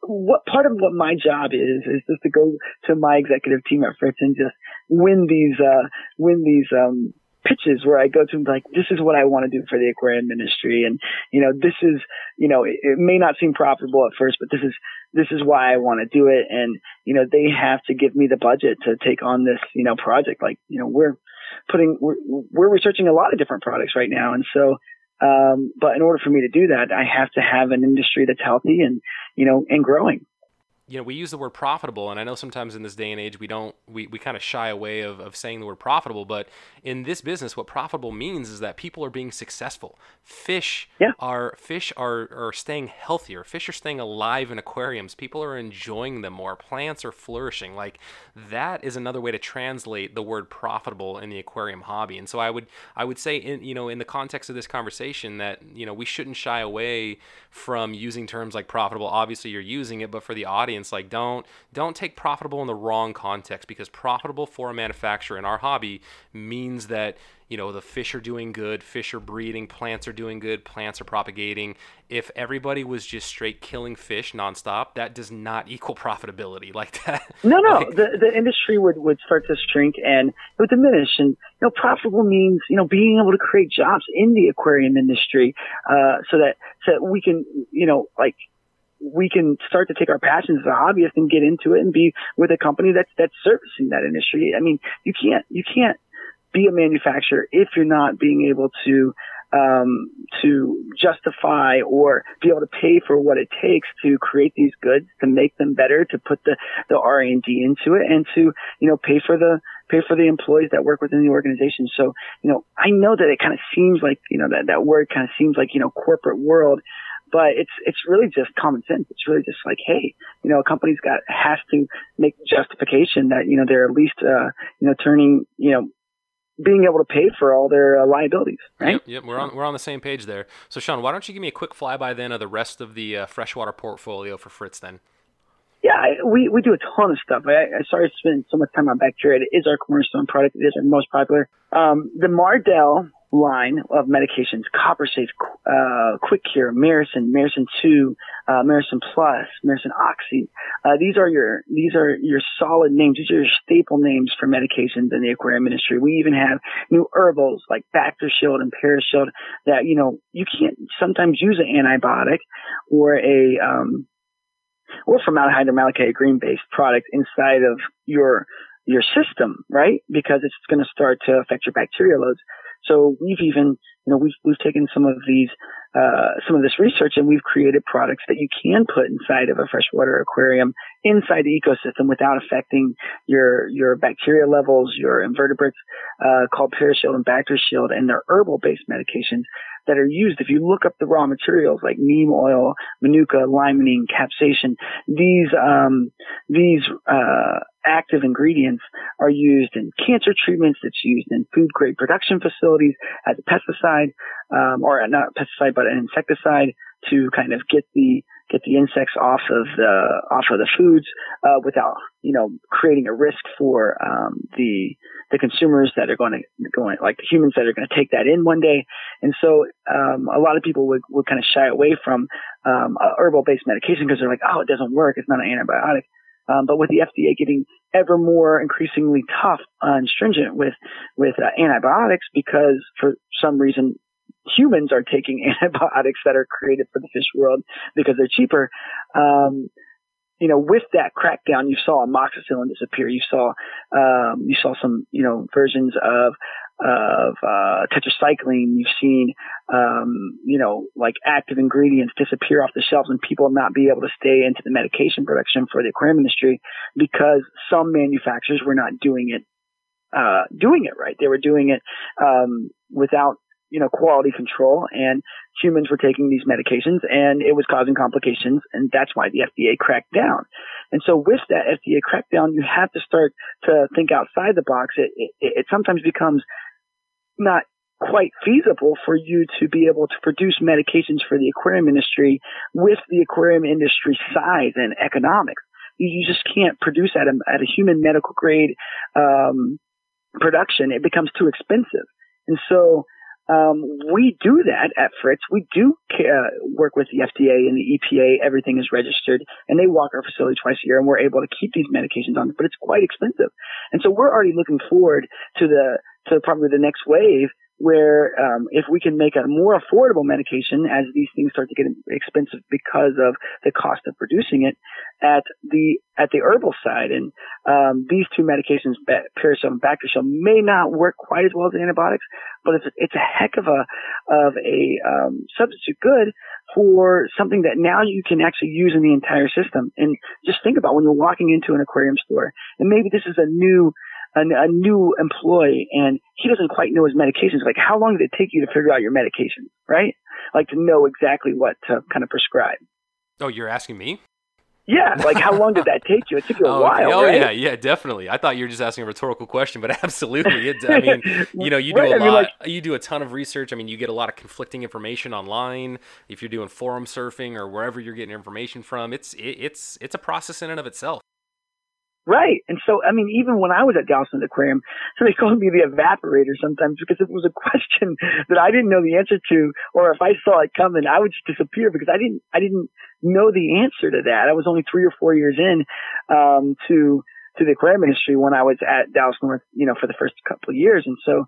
what part of what my job is is just to go to my executive team at Fritz and just win these uh win these um pitches where I go to like, this is what I want to do for the aquarium ministry. And, you know, this is, you know, it, it may not seem profitable at first, but this is, this is why I want to do it. And, you know, they have to give me the budget to take on this, you know, project. Like, you know, we're putting, we're, we're researching a lot of different products right now. And so, um, but in order for me to do that, I have to have an industry that's healthy and, you know, and growing you know, we use the word profitable, and I know sometimes in this day and age we don't, we, we kind of shy away of, of saying the word profitable, but in this business, what profitable means is that people are being successful. Fish yeah. are fish are, are staying healthier. Fish are staying alive in aquariums. People are enjoying them more. Plants are flourishing. Like that is another way to translate the word profitable in the aquarium hobby. And so I would I would say in you know in the context of this conversation that you know we shouldn't shy away from using terms like profitable. Obviously, you're using it, but for the audience audience, like don't don't take profitable in the wrong context because profitable for a manufacturer in our hobby means that you know the fish are doing good fish are breeding plants are doing good plants are propagating. If everybody was just straight killing fish nonstop that does not equal profitability. Like that no no like, the, the industry would, would start to shrink and it would diminish. And you know profitable means you know being able to create jobs in the aquarium industry uh, so that so that we can you know like we can start to take our passions as a hobbyist and get into it and be with a company that's that's servicing that industry. I mean, you can't you can't be a manufacturer if you're not being able to um, to justify or be able to pay for what it takes to create these goods, to make them better, to put the the R and D into it, and to you know pay for the pay for the employees that work within the organization. So you know, I know that it kind of seems like you know that that word kind of seems like you know corporate world. But it's it's really just common sense. It's really just like, hey, you know, a company's got has to make justification that you know they're at least uh, you know turning you know being able to pay for all their uh, liabilities, right? Yep, yep, we're on we're on the same page there. So, Shawn, why don't you give me a quick flyby then of the rest of the uh, freshwater portfolio for Fritz then? Yeah, I, we we do a ton of stuff. I, I sorry to spend so much time on bacteria. It is our cornerstone product. It is our most popular. Um, the Mardel line of medications, CopperSafe, uh, Quick Cure, Maracyn, Maracyn 2, uh, Plus, Maracyn Oxy. Uh, these are your, these are your solid names. These are your staple names for medications in the aquarium industry. We even have new herbals like Bactershield and Parashield that, you know, you can't sometimes use an antibiotic or a, um, or formaldehyde or malachite green based product inside of your your system, right? Because it's going to start to affect your bacteria loads. So we've even, you know, we've, we've taken some of these, uh, some of this research and we've created products that you can put inside of a freshwater aquarium inside the ecosystem without affecting your, your bacteria levels, your invertebrates, uh, called Parashield and Bactershield and they're herbal based medications that are used. If you look up the raw materials like neem oil, manuka, limonene, capsaicin, these, um, these, uh, active ingredients are used in cancer treatments. It's used in food grade production facilities as a pesticide, um, or not pesticide, but an insecticide to kind of get the get the insects off of the off of the foods uh, without you know creating a risk for um, the the consumers that are going to going like the humans that are going to take that in one day. And so um, a lot of people would would kind of shy away from um, herbal based medication because they're like, oh, it doesn't work. It's not an antibiotic. Um, but with the FDA getting ever more increasingly tough and stringent with with uh, antibiotics because for some reason humans are taking antibiotics that are created for the fish world because they're cheaper. Um, you know, with that crackdown, you saw amoxicillin disappear. You saw, um, you saw some, you know, versions of of uh, tetracycline. You've seen, um, you know, like active ingredients disappear off the shelves and people not be able to stay into the medication production for the aquarium industry because some manufacturers were not doing it, uh, doing it right. They were doing it um, without you know, quality control and humans were taking these medications and it was causing complications and that's why the FDA cracked down. And so with that FDA crackdown, you have to start to think outside the box. It, it, it sometimes becomes not quite feasible for you to be able to produce medications for the aquarium industry with the aquarium industry size and economics. You, you just can't produce at a, at a human medical grade, um, production. It becomes too expensive. And so, um, we do that at Fritz. We do uh, work with the FDA and the EPA. Everything is registered, and they walk our facility twice a year, and we're able to keep these medications on. But it's quite expensive, and so we're already looking forward to the to probably the next wave where um, if we can make a more affordable medication as these things start to get expensive because of the cost of producing it at the at the herbal side. And um, these two medications Parashield and Bactershield may not work quite as well as antibiotics but it's it's a heck of a of a um, substitute good for something that now you can actually use in the entire system. And just think about when you're walking into an aquarium store and maybe this is a new a, a new employee and he doesn't quite know his medications. Like, how long did it take you to figure out your medications, right? Like to know exactly what to kind of prescribe. Oh, you're asking me? Yeah, like how long did that take you? It took you a oh, while. Oh right? yeah, yeah, definitely. I thought you were just asking a rhetorical question, but absolutely. It, I mean, you know, you do Right, a I lot. mean, like- you do a ton of research. I mean, you get a lot of conflicting information online. If you're doing forum surfing or wherever you're getting information from, it's it, it's it's a process in and of itself. Right. And so, I mean, even when I was at Dowson Aquarium, they called me the evaporator sometimes because it was a question that I didn't know the answer to, or if I saw it coming, I would just disappear because I didn't, I didn't know the answer to that. I was only three or four years in, um, to, to the aquarium industry when I was at Dallas North, you know, for the first couple of years. And so,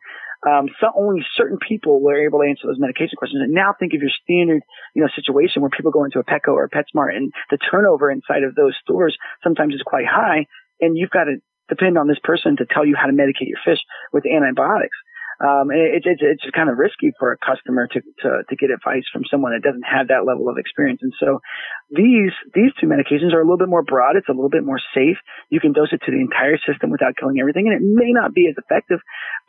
um, so only certain people were able to answer those medication questions. And now think of your standard, you know, situation where people go into a Petco or a PetSmart and the turnover inside of those stores sometimes is quite high. And you've got to depend on this person to tell you how to medicate your fish with antibiotics. Um, it, it, it's kind of risky for a customer to, to, to get advice from someone that doesn't have that level of experience. And so these, these two medications are a little bit more broad. It's a little bit more safe. You can dose it to the entire system without killing everything. And it may not be as effective,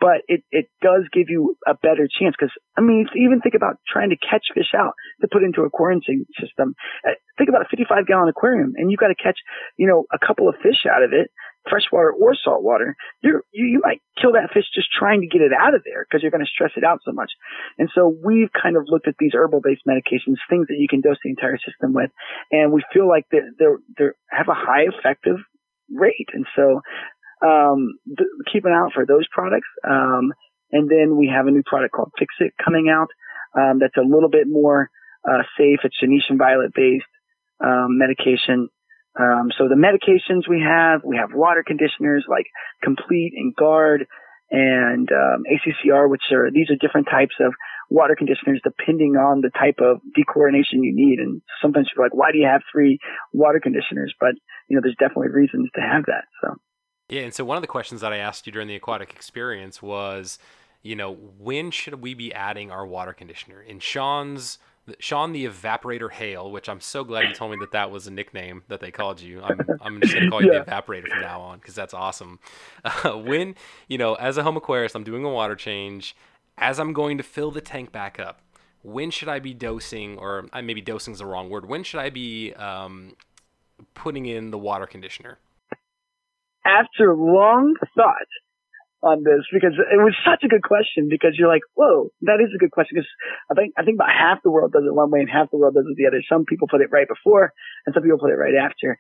but it, it does give you a better chance. Cause I mean, even think about trying to catch fish out to put into a quarantine system. Uh, Think about a 55 gallon aquarium and you've got to catch, you know, a couple of fish out of it freshwater or saltwater, you, you might kill that fish just trying to get it out of there because you're going to stress it out so much. And so we've kind of looked at these herbal based medications, things that you can dose the entire system with. And we feel like they're, they're have a high effective rate. And so, um, th- keep an eye out for those products. Um, and then we have a new product called Fix It coming out. Um, that's a little bit more, uh, safe. It's Phoenician violet based, um, medication. Um, so the medications we have, we have water conditioners like Complete and Guard and um, ACCR, which are these are different types of water conditioners depending on the type of dechlorination you need. And sometimes you're like, why do you have three water conditioners? But you know, there's definitely reasons to have that. So Yeah, and so one of the questions that I asked you during the aquatic experience was, you know, when should we be adding our water conditioner? In Shawn's Shawn the Evaporator Hale, which I'm so glad you told me that that was a nickname that they called you. I'm, I'm just going to call you Yeah. the Evaporator from now on because that's awesome. Uh, when, you know, as a home aquarist, I'm doing a water change. As I'm going to fill the tank back up, when should I be dosing, or uh, maybe dosing is the wrong word, when should I be um, putting in the water conditioner? after long thought on this, because it was such a good question, because you're like, whoa, that is a good question. Because I think I think about half the world does it one way and half the world does it the other. Some people put it right before, and some people put it right after.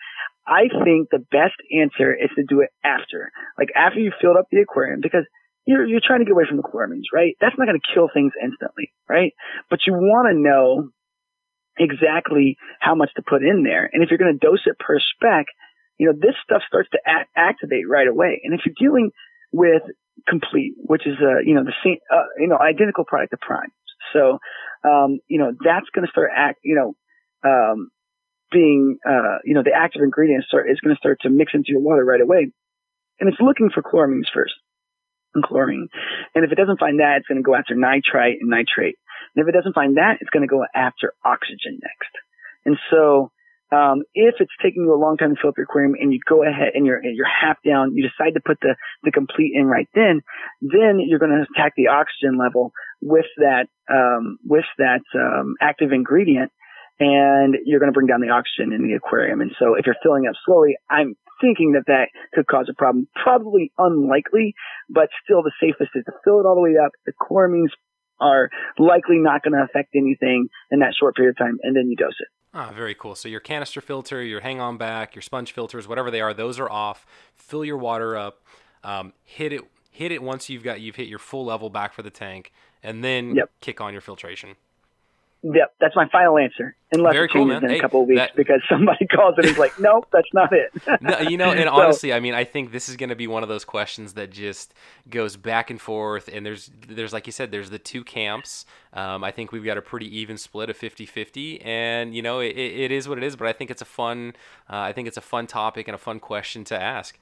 I think the best answer is to do it after, like after you filled up the aquarium, because you're you're trying to get away from the chloramines, right? That's not going to kill things instantly, right? But you want to know exactly how much to put in there, and if you're going to dose it per spec, you know this stuff starts to act, activate right away. And if you're dealing with complete, which is a you know the same uh, you know identical product to Prime, so um, you know that's going to start act you know um, being uh, you know the active ingredient start is going to start to mix into your water right away, and it's looking for chloramines first and chlorine. And if it doesn't find that, it's going to go after nitrite and nitrate. And if it doesn't find that, it's going to go after oxygen next. And so, um, if it's taking you a long time to fill up your aquarium and you go ahead and you're, you're half down, you decide to put the, the complete in right then, then you're going to attack the oxygen level with that, um, with that, um, active ingredient and you're going to bring down the oxygen in the aquarium. And so if you're filling up slowly, I'm thinking that that could cause a problem. Probably unlikely, but still the safest is to fill it all the way up. The chloramines are likely not going to affect anything in that short period of time, and then you dose it. Ah, very cool. So your canister filter, your hang on back, your sponge filters, whatever they are, those are off. Fill your water up. Um, hit it. Hit it once you've got you've hit your full level back for the tank, and then Yep. kick on your filtration. Yep, that's my final answer. Unless Very it changes man. in a Hey, couple of weeks that- because somebody calls and is like, "Nope, that's not it." No, you know, and So- honestly, I mean, I think this is going to be one of those questions that just goes back and forth. And there's, there's like you said, there's the two camps. Um, I think we've got a pretty even split of 50-50, and you know, it, it is what it is. But I think it's a fun, uh, I think it's a fun topic and a fun question to ask.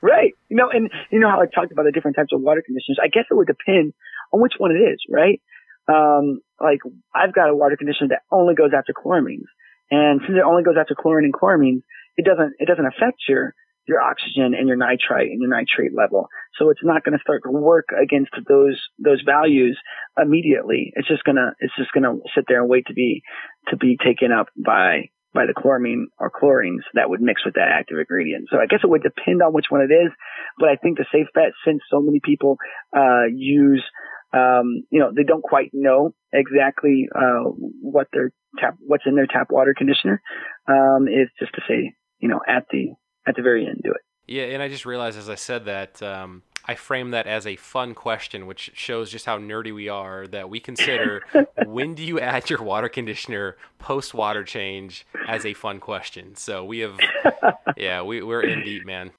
Right. You know, and you know how I talked about the different types of water conditions. I guess it would depend on which one it is, right? Um, like I've got a water conditioner that only goes after chloramines. And since it only goes after chlorine and chloramines, it doesn't, it doesn't affect your, your oxygen and your nitrite and your nitrate level. So it's not going to start to work against those, those values immediately. It's just to, it's just to sit there and wait to be, to be taken up by, by the chloramine or chlorines that would mix with that active ingredient. So I guess it would depend on which one it is, but I think the safe bet since so many people uh, use um, you know, they don't quite know exactly uh, what their tap, what's in their tap water conditioner. Um, is just to say, you know, at the at the very end, do it. Yeah, and I just realized as I said that um, I framed that as a fun question, which shows just how nerdy we are. That we consider when do you add your water conditioner post water change as a fun question. So we have, yeah, we we're in deep, man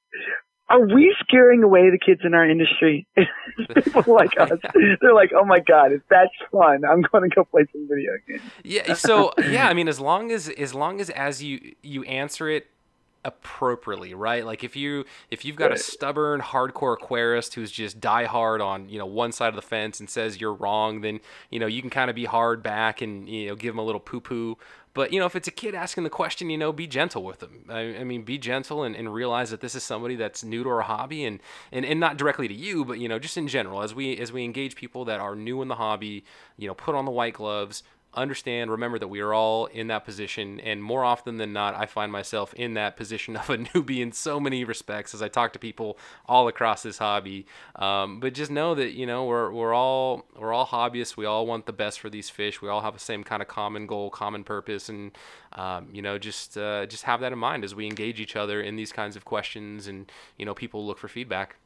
are we scaring away the kids in our industry? People like us, they're like, "Oh my god, if that's fun, I'm going to go play some video games." Yeah. So yeah, I mean, as long as as long as as you you answer it appropriately, right? Like if you if you've got right. a stubborn hardcore aquarist who's just die hard on you know one side of the fence and says you're wrong, then you know you can kind of be hard back and you know give them a little poo poo. But you know, if it's a kid asking the question, you know, be gentle with them. I, I mean, be gentle and, and, realize that this is somebody that's new to our hobby, and, and and not directly to you, but you know, just in general, as we as we engage people that are new in the hobby, you know, put on the white gloves, understand, remember that we are all in that position. And more often than not, I find myself in that position of a newbie in so many respects as I talk to people all across this hobby. Um, but just know that, you know, we're, we're all, we're all hobbyists. We all want the best for these fish. We all have the same kind of common goal, common purpose. And, um, you know, just, uh, just have that in mind as we engage each other in these kinds of questions and, you know, people look for feedback.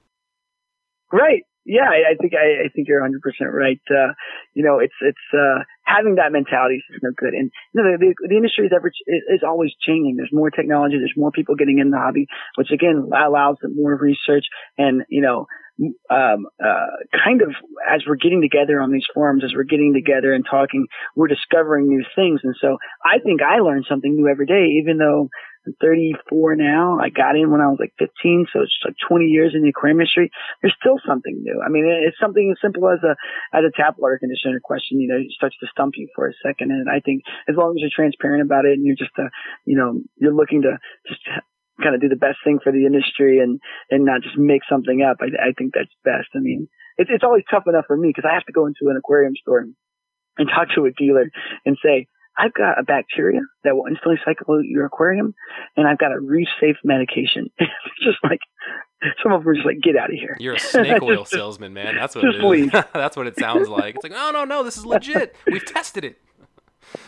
Right. Yeah, I, I think I, I think you're 100 percent right. Uh, you know, it's it's uh, having that mentality is just no good, and you know, the, the, the industry is ever is always changing. There's more technology, there's more people getting in the hobby, which again allows more research and you know um, uh, kind of as we're getting together on these forums, as we're getting together and talking, we're discovering new things. And so I think I learn something new every day, even though I'm 34 now. I got in when I was like 15, so it's like 20 years in the aquarium industry. There's still something new. I mean, it's something as simple as a as a tap water conditioner question. You know, it starts to stump you for a second, and I think as long as you're transparent about it and you're just, uh, you know, you're looking to just kind of do the best thing for the industry and and not just make something up. I, I think that's best. I mean, it's it's always tough enough for me because I have to go into an aquarium store and talk to a dealer and say, I've got a bacteria that will instantly cycle your aquarium, and I've got a reef safe medication. just like some of them are just like, get out of here. You're a snake oil salesman, man. That's what it is. That's what it sounds like. It's like, oh no, no, this is legit. We've tested it.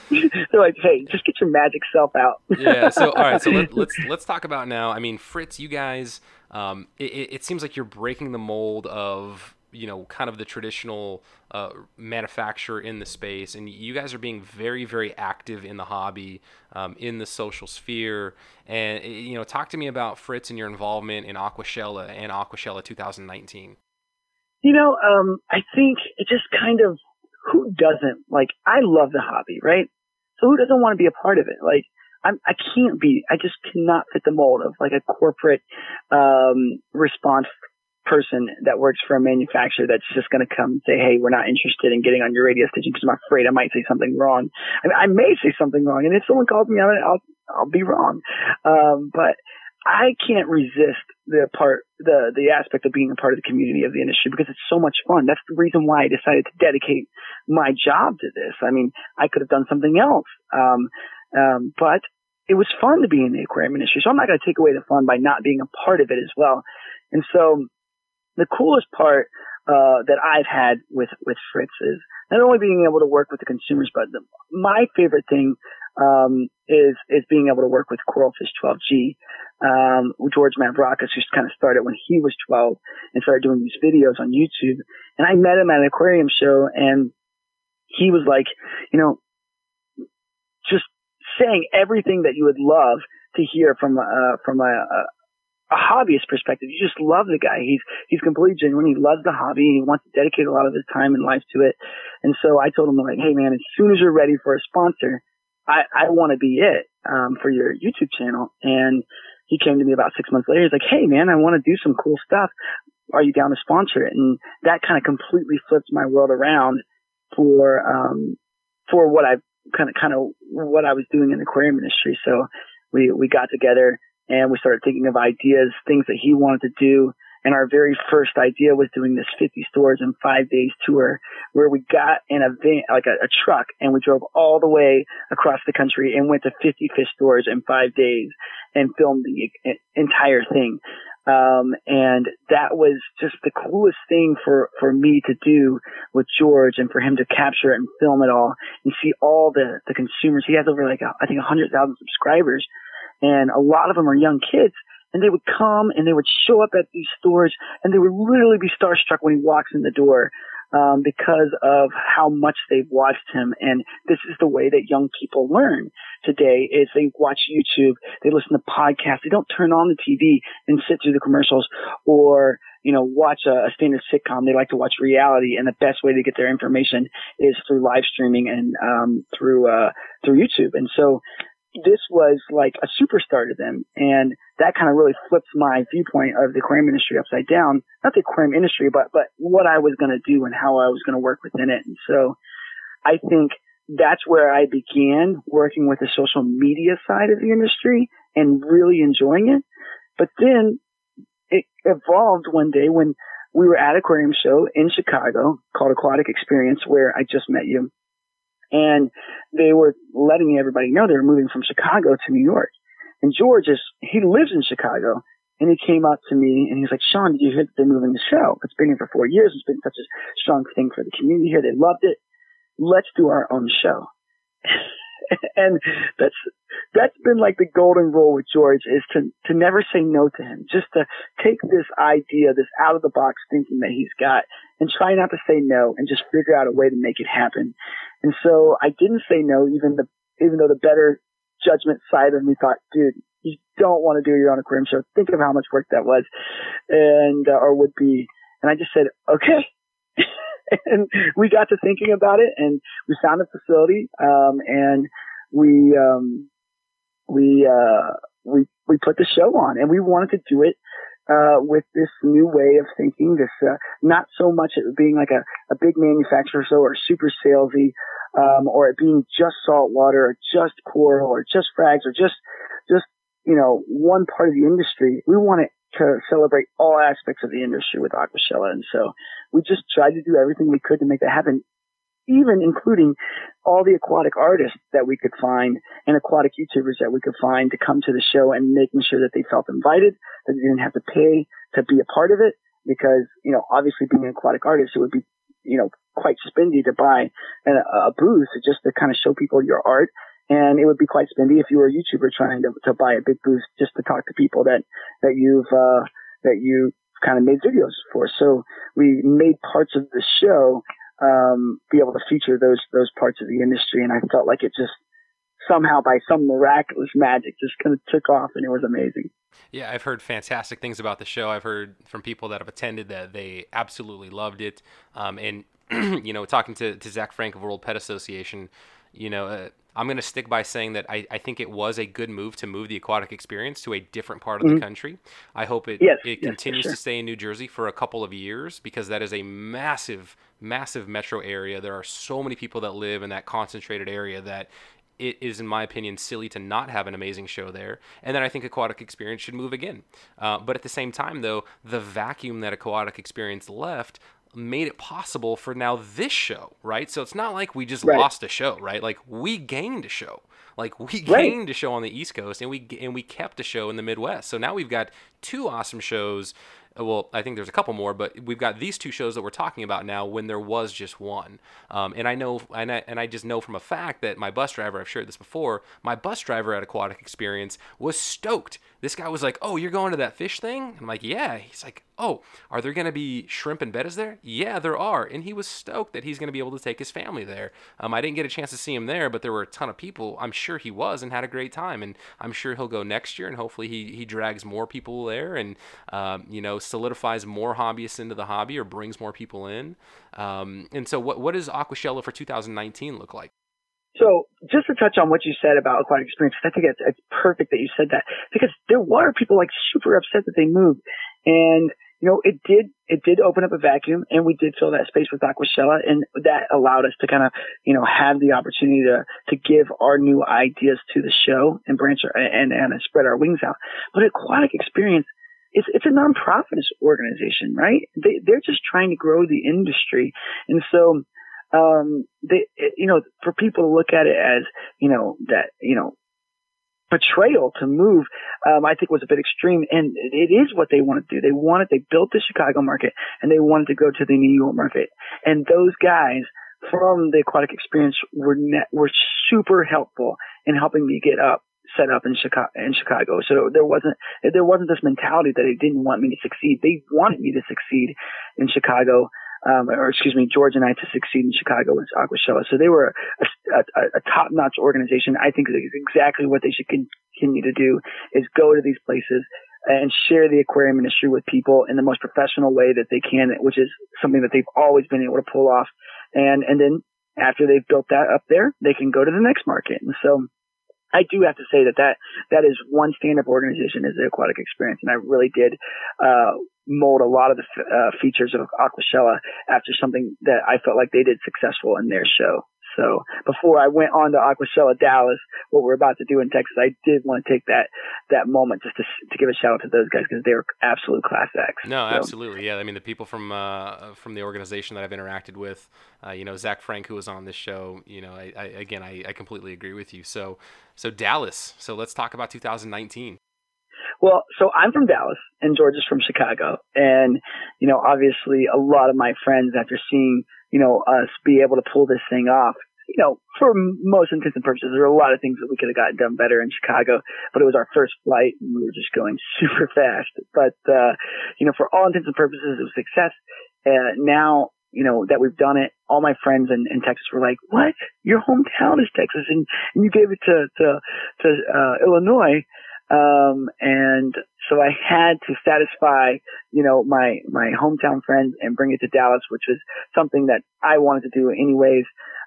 They're like, hey, just get your magic self out. yeah. So all right. So let, us let's, let's talk about now. I mean, Fritz, you guys, um, it, it seems like you're breaking the mold of you know kind of the traditional uh, manufacturer in the space. And you guys are being very very active in the hobby um, in the social sphere. And you know talk to me about fritz and your involvement in aquashella and aquashella 2019 you know um, i think it just kind of who doesn't? Like i love the hobby right? So who doesn't want to be a part of it? Like I'm, I can't be, I just cannot fit the mold of like a corporate, um, response person that works for a manufacturer that's just going to come and say, Hey, we're not interested in getting on your radio station because I'm afraid I might say something wrong. I, mean, I may say something wrong. And if someone calls me on it, I'll, I'll be wrong. Um, but I can't resist the part, the, the aspect of being a part of the community of the industry because it's so much fun. That's the reason why I decided to dedicate my job to this. I mean, I could have done something else. Um, um, but it was fun to be in the aquarium industry. So I'm not going to take away the fun by not being a part of it as well. And so the coolest part uh, that I've had with with Fritz is not only being able to work with the consumers, but the, my favorite thing um, is is being able to work with Coralfish 12G. Um, George Mavrakis, who just kind of started when he was 12 and started doing these videos on YouTube. And I met him at an aquarium show, and he was like, you know, just saying everything that you would love to hear from uh, from a, a hobbyist perspective, you just love the guy. He's he's completely genuine. He loves the hobby. He wants to dedicate a lot of his time and life to it. And so I told him like, hey man, as soon as you're ready for a sponsor, I I want to be it um, for your YouTube channel. And he came to me about six months later. He's like, hey man, I want to do some cool stuff. Are you down to sponsor it? And that kind of completely flipped my world around for um for what I've kind of kind of what I was doing in the aquarium industry. So we we got together and we started thinking of ideas, things that he wanted to do. And our very first idea was doing this 50 stores in five days tour where we got in a van, like a, a truck and we drove all the way across the country and went to 50 fish stores in five days and filmed the entire thing. Um, and that was just the coolest thing for, for me to do with George and for him to capture it and film it all and see all the, the consumers. He has over like, I think a hundred thousand subscribers and a lot of them are young kids and they would come and they would show up at these stores and they would literally be starstruck when he walks in the door um, because of how much they've watched him. And this is the way that young people learn today is they watch YouTube, they listen to podcasts, they don't turn on the TV and sit through the commercials or, you know, watch a, a standard sitcom. They like to watch reality and the best way to get their information is through live streaming and, um, through, uh, through YouTube. And so this was like a superstar to them. And that kind of really flips my viewpoint of the aquarium industry upside down. Not the aquarium industry, but, but what I was going to do and how I was going to work within it. And so I think that's where I began working with the social media side of the industry and really enjoying it. But then it evolved one day when we were at aquarium show in Chicago called Aquatic Experience where I just met you and they were letting everybody know they were moving from Chicago to New York. And George is, he lives in Chicago. And he came up to me and he's like, Shawn, did you hear that they're moving the show? It's been here for four years. It's been such a strong thing for the community here. They loved it. Let's do our own show. and that's that's been like the golden rule with George is to to never say no to him, just to take this idea, this out of the box thinking that he's got, and try not to say no, and just figure out a way to make it happen. And so I didn't say no, even the even though the better judgment side of me thought, dude, you don't want to do your own aquarium show. Think of how much work that was, and uh, or would be. And I just said, okay. and we got to thinking about it and we found a facility, um, and we, um, we, uh, we, we put the show on and we wanted to do it, uh, with this new way of thinking, this, uh, not so much it being like a, a big manufacturer show or super salesy, um, or it being just salt water or just coral or just frags or just, just, you know, one part of the industry. We want it to celebrate all aspects of the industry with Aquashella. And so we just tried to do everything we could to make that happen, even including all the aquatic artists that we could find and aquatic YouTubers that we could find to come to the show and making sure that they felt invited, that they didn't have to pay to be a part of it. Because, you know, obviously being an aquatic artist, it would be, you know, quite spendy to buy a, a booth just to kind of show people your art and it would be quite spendy if you were a YouTuber trying to, to buy a big booth just to talk to people that, that you've, uh, that you kind of made videos for. So we made parts of the show, um, be able to feature those, those parts of the industry. And I felt like it just somehow by some miraculous magic just kind of took off and it was amazing. Yeah, I've heard fantastic things about the show. I've heard from people that have attended that they absolutely loved it. Um, and, you know, talking to, to Zach Frank of World Pet Association, you know, uh, I'm going to stick by saying that I, I think it was a good move to move the aquatic experience to a different part of mm-hmm. the country. I hope it, yes, it yes, continues sure. to stay in New Jersey for a couple of years because that is a massive, massive metro area. There are so many people that live in that concentrated area that it is, in my opinion, silly to not have an amazing show there. And then I think Aquatic Experience should move again. Uh, but at the same time, though, the vacuum that Aquatic Experience left made it possible for now this show, right? So it's not like we just right. lost a show, right? Like we gained a show. Like we right. gained a show on the East Coast and we and we kept a show in the Midwest. So now we've got two awesome shows well, I think there's a couple more, but we've got these two shows that we're talking about now when there was just one. Um, and I know, and I, and I just know from a fact that my bus driver, I've shared this before, my bus driver at Aquatic Experience was stoked. This guy was like, Oh, you're going to that fish thing? I'm like, Yeah. He's like, Oh, are there going to be shrimp and bettas there? Yeah, there are. And he was stoked that he's going to be able to take his family there. Um, I didn't get a chance to see him there, but there were a ton of people. I'm sure he was and had a great time. And I'm sure he'll go next year and hopefully he, he drags more people there and, um, you know, solidifies more hobbyists into the hobby or brings more people in. Um, and so, what what does Aquashella for 2019 look like? So just to touch on what you said about aquatic experience, I think it's, it's perfect that you said that because there were people like super upset that they moved, and you know it did it did open up a vacuum, and we did fill that space with Aquashella, and that allowed us to kind of you know have the opportunity to to give our new ideas to the show and branch our, and and spread our wings out. But aquatic experience it's it's a nonprofit organization, right? They they're just trying to grow the industry, and so um, they you know for people to look at it as you know that you know betrayal to move, um, I think was a bit extreme. And it is what they wanted to do. They wanted, they built the Chicago market and they wanted to go to the New York market. And those guys from the aquatic experience were net, were super helpful in helping me get up set up in Chicago in Chicago. So there wasn't there wasn't this mentality that they didn't want me to succeed. They wanted me to succeed in Chicago. Um, or excuse me, George and I to succeed in Chicago with Aquashella. So they were a, a, a top-notch organization. I think exactly what they should continue to do is go to these places and share the aquarium industry with people in the most professional way that they can, which is something that they've always been able to pull off and, and then after they've built that up there, they can go to the next market. And so I do have to say that that, that is one stand-up organization is the aquatic experience. And I really did, uh, mold a lot of the uh, features of Aquashella after something that I felt like they did successful in their show. So before I went on to Aquashella Dallas, what we're about to do in Texas, I did want to take that that moment just to to give a shout out to those guys because they were absolute class acts. No, so. absolutely, yeah. I mean, the people from uh, from the organization that I've interacted with, uh, you know, Zach Frank, who was on this show, you know, I, I again, I, I completely agree with you. So, so Dallas. So let's talk about 2019. Well, so I'm from Dallas and George is from Chicago. And, you know, obviously a lot of my friends after seeing, you know, us be able to pull this thing off, you know, for most intents and purposes, there are a lot of things that we could have gotten done better in Chicago, but it was our first flight and we were just going super fast. But, uh, you know, for all intents and purposes, it was success. Uh, now, you know, that we've done it, all my friends in, in Texas were like, what? Your hometown is Texas and, and you gave it to, to, to, uh, Illinois. Um, and so I had to satisfy, you know, my, my hometown friends and bring it to Dallas, which was something that I wanted to do anyways.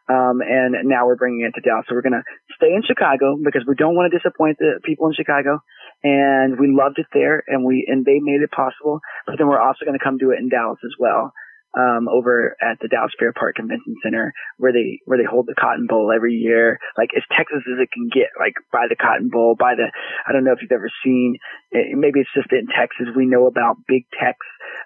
Um, and now we're bringing it to Dallas. So we're going to stay in Chicago because we don't want to disappoint the people in Chicago. And we loved it there and we, and they made it possible. But then we're also going to come do it in Dallas as well um, over at the Dallas Fair Park Convention Center where they where they hold the Cotton Bowl every year. Like as Texas as it can get. Like by the Cotton Bowl, by the I don't know if you've ever seen. It, maybe it's just in Texas. We know about Big Tex,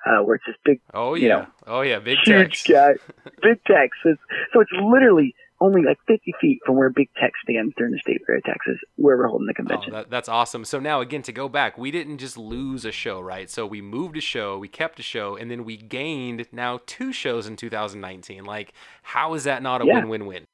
uh, where it's this big. Oh yeah. You know, oh yeah, Big huge Tex. guy. Big Tex. So it's literally only like 50 feet from where Big Tex stands during the State Fair of Texas, where we're holding the oh, convention. Oh, that, that's awesome. So now, again, to go back, we didn't just lose a show, right? So we moved a show, we kept a show, and then we gained now two shows in 2019. Like, how is that not a yeah. win-win-win?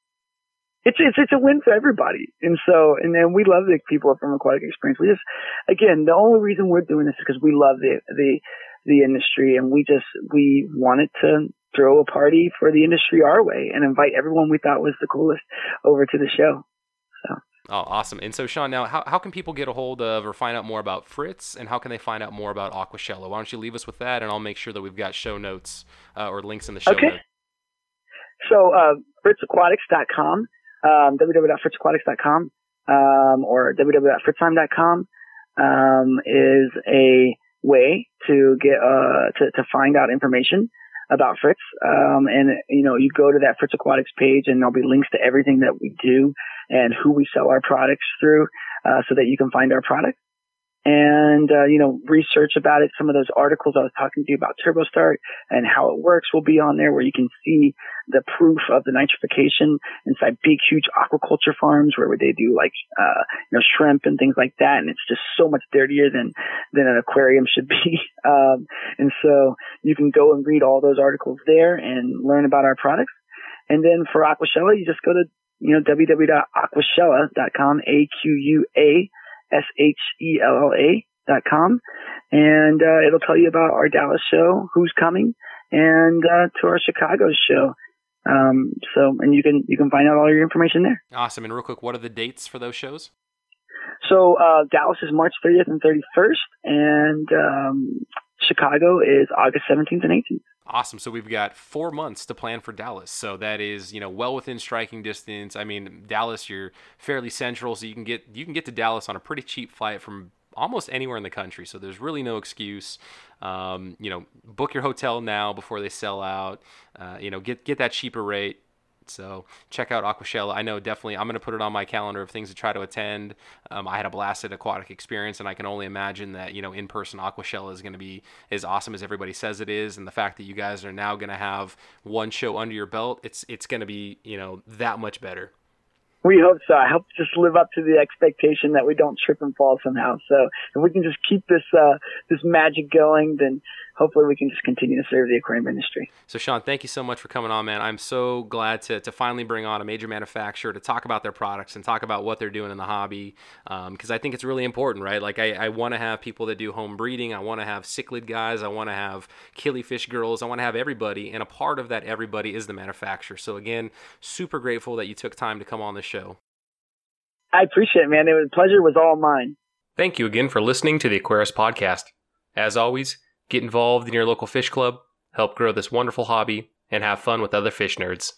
It's, it's it's a win for everybody, and so and then we love the people from Aquatic Experience. We just again the only reason we're doing this is because we love the the the industry, and we just we wanted to throw a party for the industry our way and invite everyone we thought was the coolest over to the show. So. Oh, awesome. And so, Shawn, now how, how can people get a hold of or find out more about Fritz and how can they find out more about Aquashella? Why don't you leave us with that and I'll make sure that we've got show notes uh, or links in the show okay. notes. So, uh, fritzaquatics.com, um, www.fritzaquatics.com, um, or www.fritzheim.com, um, is a way to get, uh, to, to find out information about Fritz. Um, and, you know, you go to that Fritz Aquatics page and there'll be links to everything that we do and who we sell our products through, uh, so that you can find our product and uh, you know research about it. Some of those articles I was talking to you about TurboStart and how it works will be on there, where you can see the proof of the nitrification inside big, huge aquaculture farms where they do like uh, you know shrimp and things like that, and it's just so much dirtier than than an aquarium should be. Um, and so you can go and read all those articles there and learn about our products. And then for Aquashella, you just go to you know www.aquashella.com, a q u a S-H-E-L-L-A dot com. And, uh, it'll tell you about our Dallas show, who's coming, and, uh, to our Chicago show. Um, so, and you can, you can find out all your information there. Awesome. And real quick, what are the dates for those shows? So, uh, Dallas is March 30th and 31st, and, um, Chicago is August 17th and 18th. Awesome. So we've got four months to plan for Dallas. So that is, you know, well within striking distance. I mean, Dallas, you're fairly central, so you can get you can get to Dallas on a pretty cheap flight from almost anywhere in the country. So there's really no excuse. Um, you know, book your hotel now before they sell out. Uh, you know, get get that cheaper rate So check out Aquashella. I know definitely I'm going to put it on my calendar of things to try to attend. Um, I had a blasted aquatic experience, and I can only imagine that you know in person Aquashella is going to be as awesome as everybody says it is. And the fact that you guys are now going to have one show under your belt, it's it's going to be you know that much better. We hope so. I hope just live up to the expectation that we don't trip and fall somehow. So if we can just keep this uh, this magic going, then hopefully we can just continue to serve the aquarium industry. So, Shawn, thank you so much for coming on, man. I'm so glad to, to finally bring on a major manufacturer to talk about their products and talk about what they're doing in the hobby because um, I think it's really important, right? Like, I, I want to have people that do home breeding. I want to have cichlid guys. I want to have killifish girls. I want to have everybody. And a part of that everybody is the manufacturer. So, again, super grateful that you took time to come on the show. I appreciate it, man. It was, pleasure was all mine. Thank you again for listening to the Aquarius Podcast. As always, Get involved in your local fish club, help grow this wonderful hobby, and have fun with other fish nerds.